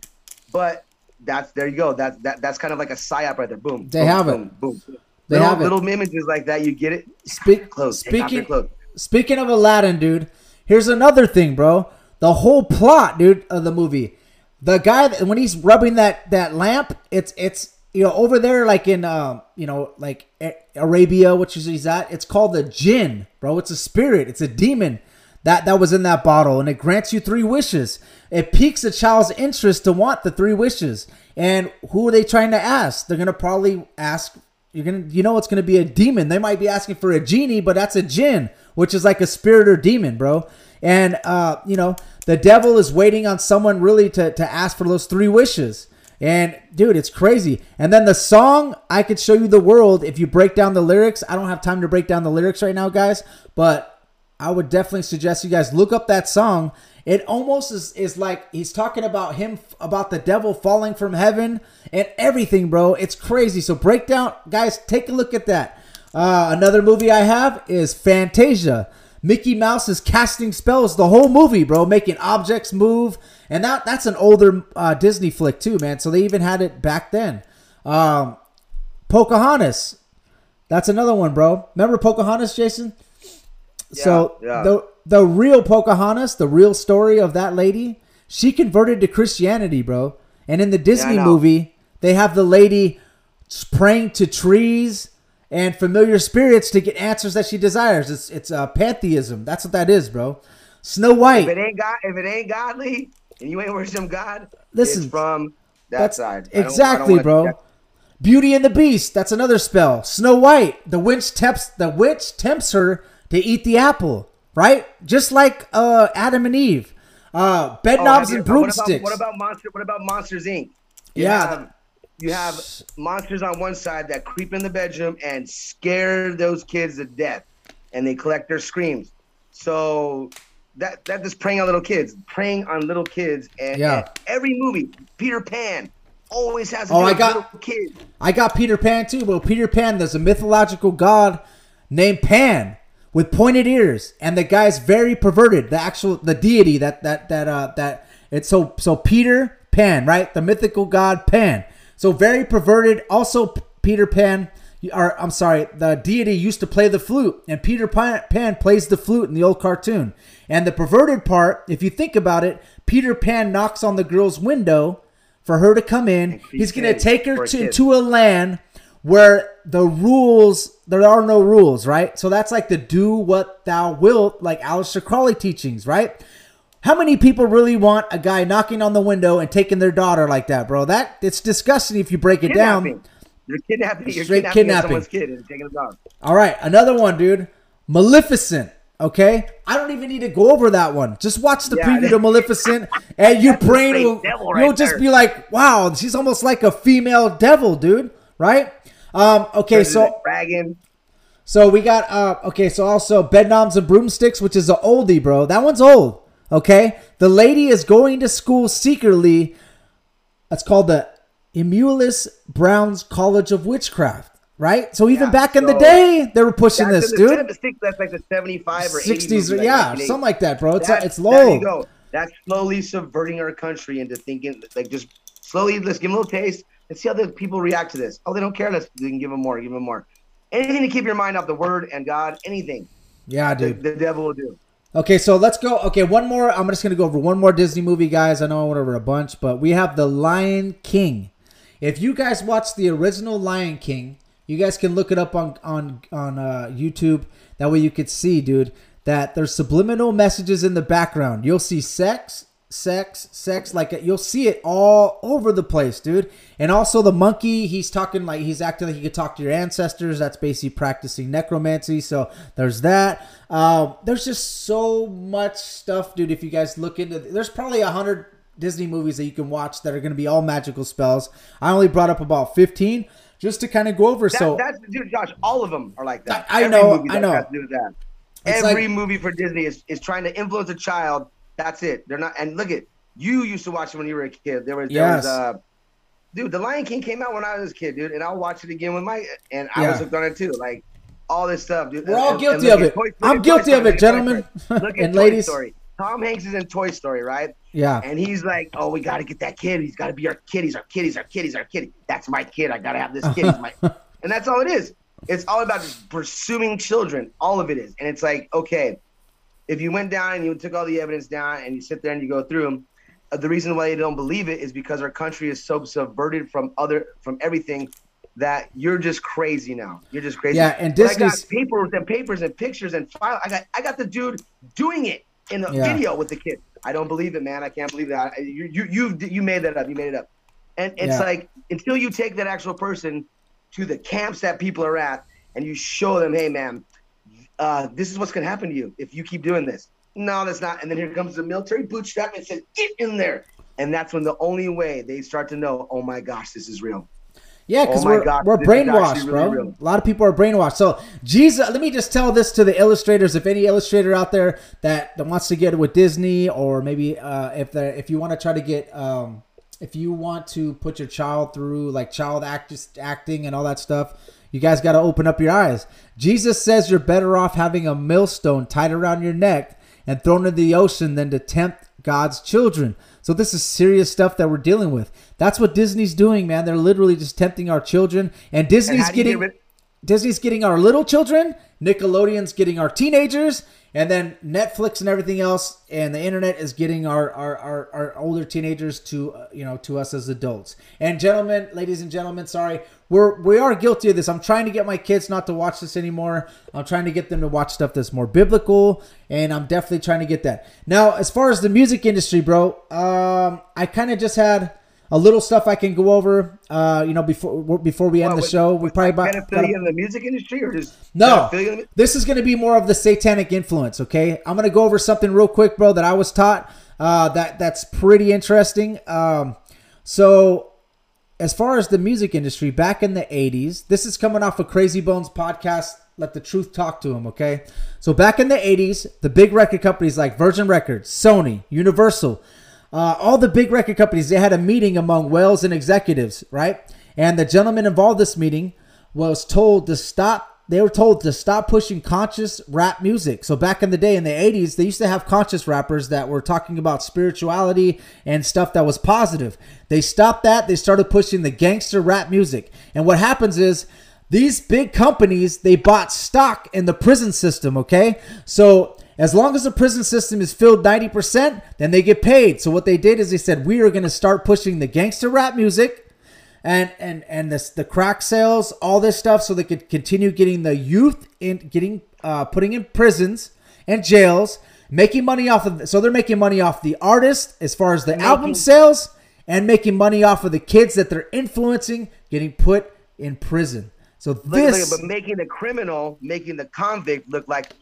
But that's there you go. That's that that's kind of like a psyop right there. Boom. They boom, have it. boom, Boom. They little, have it. little images like that. You get it. Speak, Clothes. Take off your speaking speaking of Aladdin, dude. Here's another thing, bro. The whole plot, dude, of the movie. The guy that, when he's rubbing that that lamp, it's it's you know over there like in um you know like Arabia, which is he's at. It's called the jinn, bro. It's a spirit. It's a demon that that was in that bottle, and it grants you three wishes. It piques a child's interest to want the three wishes. And who are they trying to ask? They're gonna probably ask you're gonna you know it's gonna be a demon. They might be asking for a genie, but that's a jinn, which is like a spirit or demon, bro. And uh, you know, the devil is waiting on someone really to to ask for those three wishes. And dude, it's crazy. And then the song, I could show you the world if you break down the lyrics. I don't have time to break down the lyrics right now, guys, but I would definitely suggest you guys look up that song. It almost is, is like he's talking about him, about the devil falling from heaven and everything, bro. It's crazy. So break down, guys, take a look at that. Uh, another movie I have is Fantasia. Mickey Mouse is casting spells the whole movie, bro, making objects move and that that's an older uh, Disney flick too, man. So they even had it back then. Um, Pocahontas, that's another one, bro. Remember Pocahontas, Jason? Yeah, so yeah. the the real Pocahontas, the real story of that lady, she converted to Christianity, bro. And in the Disney know. movie, they have the lady praying to trees and familiar spirits to get answers that she desires. It's it's uh, pantheism. That's what that is, bro. Snow White. If it ain't God, if it ain't godly, and you ain't worshiping God, Listen, it's from that That's side. I don't- I don't exactly, bro. Beauty and the Beast. That's another spell. Snow White. The witch tempts the witch tempts her to eat the apple. Right? Just like uh, Adam and Eve. Uh, bed Oh, knobs have you- and what about- broomsticks. What about monster? What about Monsters Inc? You Yeah. have, you have monsters on one side that creep in the bedroom and scare those kids to death, and they collect their screams. So that that is preying on little kids, preying on little kids, and, Yeah. and every movie, Peter Pan, always has a Oh, I got- little kid. I got Peter Pan too, but Peter Pan, there's a mythological god named Pan with pointed ears, and the guy's very perverted. The actual the deity that that that uh that it's so so Peter Pan, right? The mythical god Pan. So very perverted. Also Peter Pan or I'm sorry, the deity used to play the flute, and Peter Pan, Pan plays the flute in the old cartoon. And the perverted part, if you think about it, Peter Pan knocks on the girl's window for her to come in. He's gonna take her to, to a land where the rules there are no rules, right? So that's like the do what thou wilt, like Aleister Crowley teachings, right? How many people really want a guy knocking on the window and taking their daughter like that, bro? That it's disgusting if you break it down. You're kidnapping. You're Straight kidnapping, kidnapping. kid and taking. All right, another one, dude. Maleficent. Okay, I don't even need to go over that one. Just watch the Yeah, preview to Maleficent, and your brain will devil you'll right just there. be like, "Wow, she's almost like a female devil, dude." Right? Um, okay, There's so dragon. so we got uh okay, so also bedknobs and broomsticks, which is an oldie, bro. That one's old. Okay, the lady is going to school secretly. That's called the Emelius Browne's College of Witchcraft, right? So even Yeah, back in the day, they were pushing this, the dude. 70s, That's like the 75 or 60s, like yeah, 1980. something like that, bro. It's it's low. There you go. That's slowly subverting our country into thinking like just slowly. Let's give them a little taste. Let's see how the people react to this. Oh, they don't care. Let's we can give them more. Give them more. Anything to keep your mind off the word and God. Anything Yeah, the, dude. the devil will do. Okay, so let's go. Okay, one more. I'm just gonna go over one more Disney movie, guys. I know I went over a bunch, but we have The Lion King. If you guys watch the original Lion King, you guys can look it up on on on uh, YouTube. That way you could see, dude, that there's subliminal messages in the background. You'll see sex, sex, sex. Like you'll see it all over the place, dude. And also the monkey, he's talking like he's acting like he could talk to your ancestors. That's basically practicing necromancy. So there's that. Um, there's just so much stuff, dude. If you guys look into, there's probably a hundred Disney movies that you can watch that are going to be all magical spells. I only brought up about 15 just to kind of go over. That, so that's dude, Josh. All of them are like that. I- I Every know, movie I that know. Has to do that. It's Every movie for Disney is, is trying to influence a child. That's it. They're not. And look at you. Used to watch it when you were a kid. There was. There Yes. was. Uh, dude, The Lion King came out when I was a kid, dude, and I'll watch it again with my. And I Yeah. was hooked on it too. Like all this stuff, dude. We're all And- guilty and of it. Toy I'm guilty Story, of it, look at Toy gentlemen Look at and ladies. Story. Tom Hanks is in Toy Story, right? Yeah. And he's like, "Oh, we got to get that kid. He's got to be our kid. He's our kid. He's our kid. He's our kid. That's my kid. I got to have this kid. He's my." and that's all it is. It's all about just pursuing children. All of it is, and it's like, okay, if you went down and you took all the evidence down and you sit there and you go through them, uh, the reason why you don't believe it is because our country is so subverted from other from everything that you're just crazy now. You're just crazy. Yeah, and But I got Disney's- papers and papers and pictures and file. I got I got the dude doing it in the Yeah. video with the kid. I don't believe it, man. I can't believe that. I- You you you you made that up. You made it up. And it's Yeah. like until you take that actual person to the camps that people are at and you show them, hey man, uh, this is what's gonna happen to you if you keep doing this. No, that's not. And then here comes the military bootstrap and says, get in there. And that's when the only way they start to know, oh my gosh, this is real. Yeah, because oh we're, God, we're brainwashed, really bro. A lot of people are brainwashed. So, Jesus, let me just tell this to the illustrators. If any illustrator out there that, that wants to get with Disney, or maybe uh, if they if you want to try to get, um, if you want to put your child through like child act, acting and all that stuff, you guys got to open up your eyes. Jesus says you're better off having a millstone tied around your neck and thrown into the ocean than to tempt God's children. So this is serious stuff that we're dealing with. That's what Disney's doing, man. They're literally just tempting our children, and Disney's and getting get Disney's getting our little children, Nickelodeon's getting our teenagers, and then Netflix and everything else, and the internet is getting our our, our, our older teenagers to uh, you know to us as adults. And gentlemen, ladies and gentlemen, sorry, we're we are guilty of this. I'm trying to get my kids not to watch this anymore. I'm trying to get them to watch stuff that's more biblical, and I'm definitely trying to get that. Now, as far as the music industry, bro, um, I kind of just had a little stuff I can go over. Uh, you know, before before we end the show, we probably about, about in the music industry or just no. This is going to be more of the satanic influence. Okay, I'm going to go over something real quick, bro, that I was taught. Uh, that that's pretty interesting. Um, so as far as the music industry, back in the 80s, this is coming off of Crazy Bones podcast. Let the truth talk to him, okay? So back in the 80s, the big record companies like Virgin Records, Sony, Universal, uh, all the big record companies, they had a meeting among whales and executives, right? And the gentleman involved in this meeting was told to stop. They were told to stop pushing conscious rap music. So back in the day, in the 80s, they used to have conscious rappers that were talking about spirituality and stuff that was positive. They stopped that. They started pushing the gangster rap music. And what happens is these big companies, they bought stock in the prison system, okay? So as long as the prison system is filled 90%, then they get paid. So what they did is they said, we are going to start pushing the gangster rap music and and and this the crack sales, all this stuff, so they could continue getting the youth in getting uh, putting in prisons and jails, making money off of. So they're making money off the artist as far as the making, album sales, and making money off of the kids that they're influencing getting put in prison. So this, but making the criminal, making the convict look like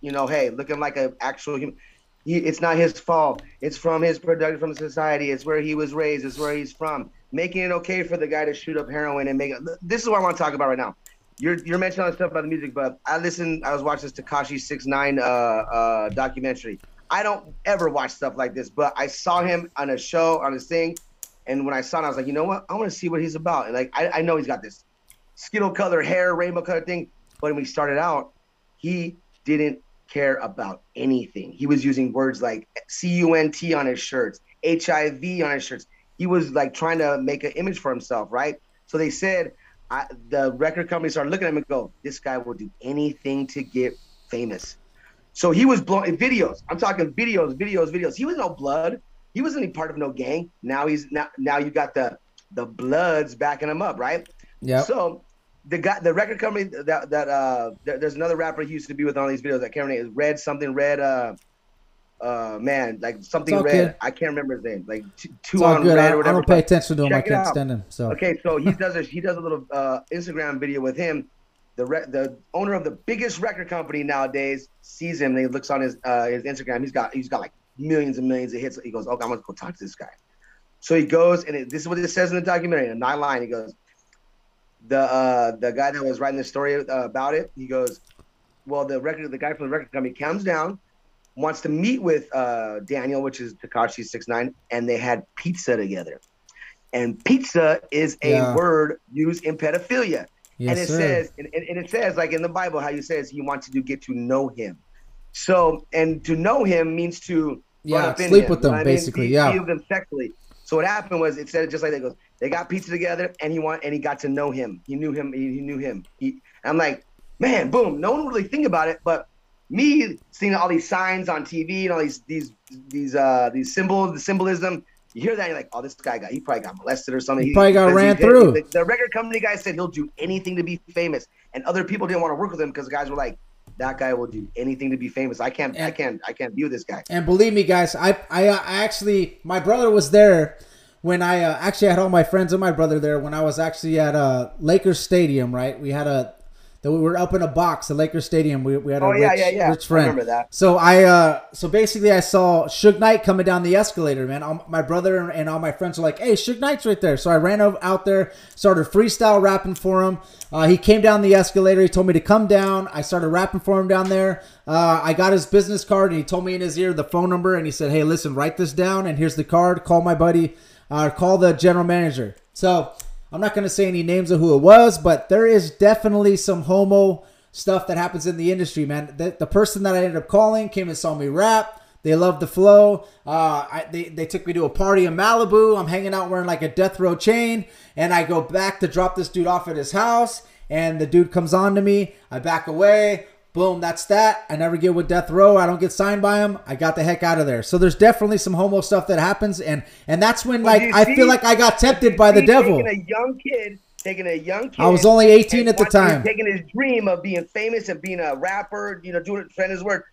you know, hey, looking like an actual human. He, it's not his fault. It's from his production, from society. It's where he was raised. It's where he's from. Making it okay for the guy to shoot up heroin and make it. This is what I want to talk about right now. You're you're mentioning stuff about the music, but I listened. I was watching this Tekashi Six Nine uh, uh, documentary. I don't ever watch stuff like this, but I saw him on a show on his thing, and when I saw it, I was like, you know what? I want to see what he's about. And like, I, I know he's got this skittle color hair, rainbow color thing, but when he started out, he didn't care about anything. He was using words like C U N T on his shirts, HIV on his shirts. He was like trying to make an image for himself, right? So they said I, the record company started looking at him and go, "This guy will do anything to get famous." So he was blowing videos. I'm talking videos, videos, videos. He was no blood. He wasn't any part of no gang. Now he's now now you got the the bloods backing him up, right? Yeah. So the guy, the record company that that uh, there, there's another rapper he used to be with on these videos. I can't remember. Red something red. Uh, uh, man, like something red. Good. I can't remember his name. Like t- two on good. red I, or whatever. I don't pay attention to him. Check I can't stand him. So okay, so he does a he does a little uh, Instagram video with him. The re- the owner of the biggest record company nowadays sees him. and he looks on his uh, his Instagram. He's got he's got like millions and millions of hits. He goes, "Okay, I'm gonna go talk to this guy." So he goes, and it, this is what it says in the documentary. A nine line, he goes, the uh, the guy that was writing the story uh, about it, he goes, well, the record, the guy from the record company comes down, wants to meet with uh, Daniel, which is Tekashi Six Nine, and they had pizza together. And pizza is a yeah. word used in pedophilia. Yes, and it sir. says, and, and, it says, like in the Bible, how you says he wants to get to know him. So, and to know him means to yeah sleep him, with them, basically, I mean? yeah, them sexually. So what happened was it said just like that goes. They got pizza together, and he want and he got to know him. He knew him. He, he knew him. He, I'm like, man, boom. No one really think about it, but me seeing all these signs on TV and all these these these uh these symbols, the symbolism. You hear that, and you're like, oh, this guy got he probably got molested or something. He, he probably got ran through. The, the record company guy said he'll do anything to be famous, and other people didn't want to work with him because guys were like, that guy will do anything to be famous. I can't, and, I can't, I can't view this guy. And believe me, guys, I, I, I actually, my brother was there when I uh, actually had all my friends and my brother there when I was actually at uh, Lakers Stadium. Right, we had a that we were up in a box at Lakers Stadium. We, we had a Oh, rich, yeah, yeah, yeah. rich friend. I remember that. So I uh so basically I saw Suge Knight coming down the escalator, man. All, my brother and, and all my friends were like, "Hey, Suge Knight's right there." So I ran over, out there, started freestyle rapping for him. Uh, he came down the escalator. He told me to come down. I started rapping for him down there. Uh, I got his business card and he told me in his ear the phone number and he said, "Hey, listen, write this down and here's the card. Call my buddy. Uh, call the general manager." So I'm not going to say any names of who it was, but there is definitely some homo stuff that happens in the industry, man. The, the person that I ended up calling came and saw me rap. They loved the flow. Uh, I, they, they took me to a party in Malibu. I'm hanging out wearing like a death row chain. And I go back to drop this dude off at his house. And the dude comes on to me. I back away. Boom, that's that. I never get with Death Row. I don't get signed by him. I got the heck out of there. So there's definitely some homo stuff that happens, and and that's when But like I see- feel like I got tempted by the devil. Taking a young kid, taking a young kid. I was only 18 at the time. Taking his dream of being famous and being a rapper, you know, doing it, spreading his work,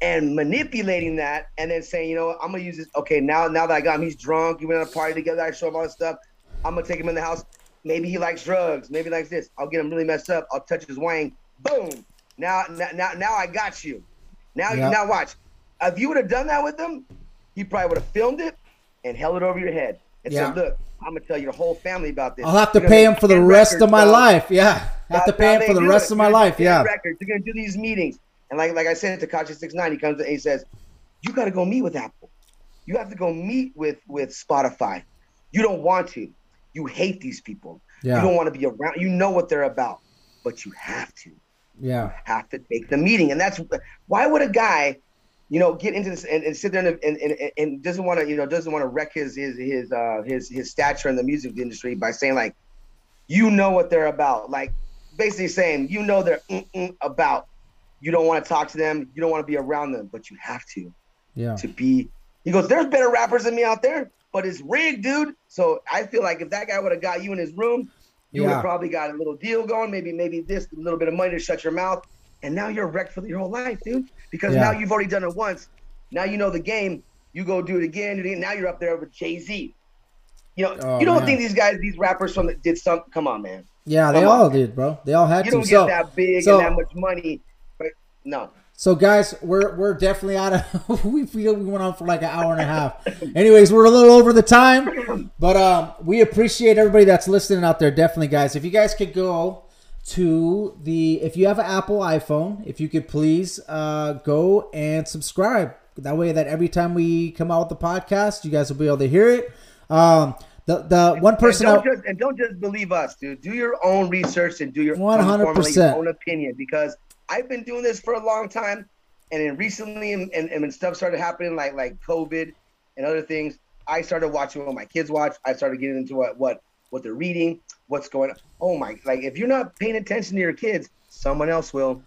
and manipulating that, and then saying, you know, I'm gonna use this. Okay, now now that I got him, he's drunk. You went on a party together. I show him all this stuff. I'm gonna take him in the house. Maybe he likes drugs. Maybe he likes this. I'll get him really messed up. I'll touch his wang. Boom. Now now now, now I got you. Now you now watch. If you would have done that with them, he probably would have filmed it and held it over your head and Yeah. said, "Look, I'm gonna tell your whole family about this." I'll have to pay him for the rest records, of my dog. life. Yeah, I have to pay him for the rest it. of my life. Yeah, Records. You're gonna do these meetings, and like like I said, Tekashi Six Nine, he comes and he says, "You got to go meet with Apple. You have to go meet with with Spotify. You don't want to. You hate these people. Yeah. You don't want to be around. You know what they're about, but you have to. Yeah, Have to take the meeting, and that's why would a guy." You know, get into this and, and sit there and, and, and, and doesn't want to, you know, doesn't want to wreck his his his uh his his stature in the music industry by saying like, you know what they're about. Like basically saying, you know they're about. You don't want to talk to them. You don't want to be around them, but you have to yeah, to be. He goes, there's better rappers than me out there, but it's rigged, dude. So I feel like if that guy would have got you in his room, you would Yeah. have probably got a little deal going. Maybe maybe this a little bit of money to shut your mouth, and now you're wrecked for your whole life, dude. Because Yeah. now you've already done it once. Now you know the game. You go do it again. do it again. Now you're up there with Jay Z. You know, Oh, you don't man. think these guys, these rappers from did some? Come on, man. yeah. They on, all did, bro. They all had You to. don't get So, that big so- and that much money, but no. So guys, we're we're definitely out of. we feel we went on for like an hour and a half. Anyways, we're a little over the time, but um, we appreciate everybody that's listening out there. Definitely, guys. If you guys could go to the if you have an Apple iPhone, if you could please uh, go and subscribe. That way, that every time we come out with the podcast, you guys will be able to hear it. Um, the the one person and out, don't, just, and don't just believe us, dude. Do your own research and do your 100%. formulate your own opinion because I've been doing this for a long time, and then recently, and, and, and when stuff started happening, like like COVID and other things, I started watching what my kids watch. I started getting into what what what they're reading, what's going on. Oh my! Like if you're not paying attention to your kids, someone else will,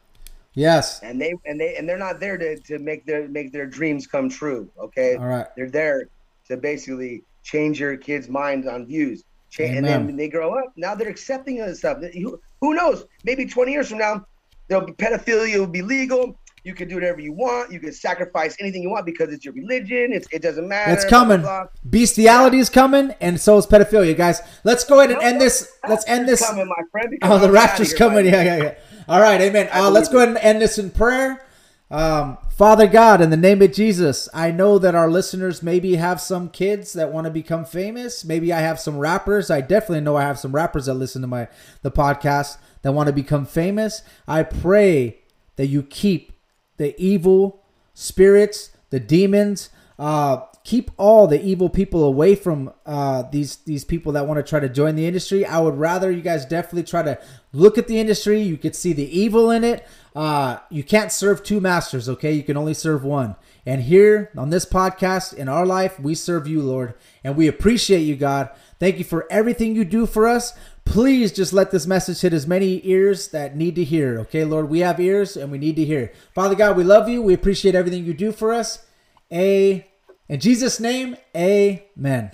yes, and they and they and they're not there to, to make their make their dreams come true. Okay, all right, they're there to basically change your kids' minds on views. Cha- and then when they grow up, now they're accepting of this stuff. Who, who knows? Maybe 20 years from now, there'll be pedophilia it will be legal. You can do whatever you want. You can sacrifice anything you want because it's your religion. It's, it doesn't matter. It's blah, blah, coming. blah. Bestiality is coming, and so is pedophilia, guys. Let's go ahead and end this. Let's end this. Coming, my friend. Oh, the rapture's coming. Yeah, yeah, yeah. All right, amen. Uh, let's go ahead and end this in prayer. Um, Father God, in the name of Jesus, I know that our listeners maybe have some kids that want to become famous. Maybe I have some rappers. I definitely know I have some rappers that listen to my the podcast that want to become famous. I pray that you keep the evil spirits, the demons, uh, keep all the evil people away from uh, these these people that want to try to join the industry. I would rather you guys definitely try to look at the industry. You could see the evil in it. Uh, you can't serve two masters, okay? You can only serve one. And here on this podcast, in our life, we serve you, Lord, and we appreciate you, God. Thank you for everything you do for us. Please just let this message hit as many ears that need to hear. Okay, Lord, we have ears and we need to hear. Father God, we love you. We appreciate everything you do for us. A in Jesus' name, Amen.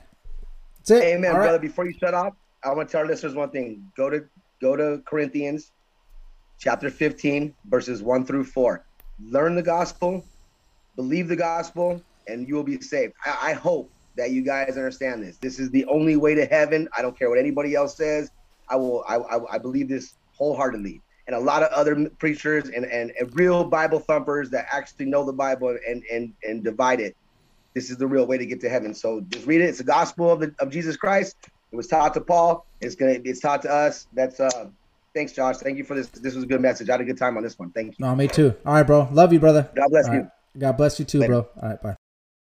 That's it. Amen, All right. brother. Before you shut off, I want to tell our listeners one thing. Go to go to Corinthians chapter 15, verses 1 through 4. Learn the gospel, believe the gospel, and you will be saved. I, I hope that you guys understand this. This is the only way to heaven. I don't care what anybody else says. I will. I, I, I believe this wholeheartedly. And a lot of other preachers and, and, and real Bible thumpers that actually know the Bible and, and, and divide it. This is the real way to get to heaven. So just read it. It's the gospel of, the, of Jesus Christ. It was taught to Paul. It's gonna. It's taught to us. That's uh. Thanks, Josh. Thank you for this. This was a good message. I had a good time on this one. Thank you. No, me too. All right, bro. Love you, brother. God bless All you. right. God bless you too, Later. bro. All right, bye.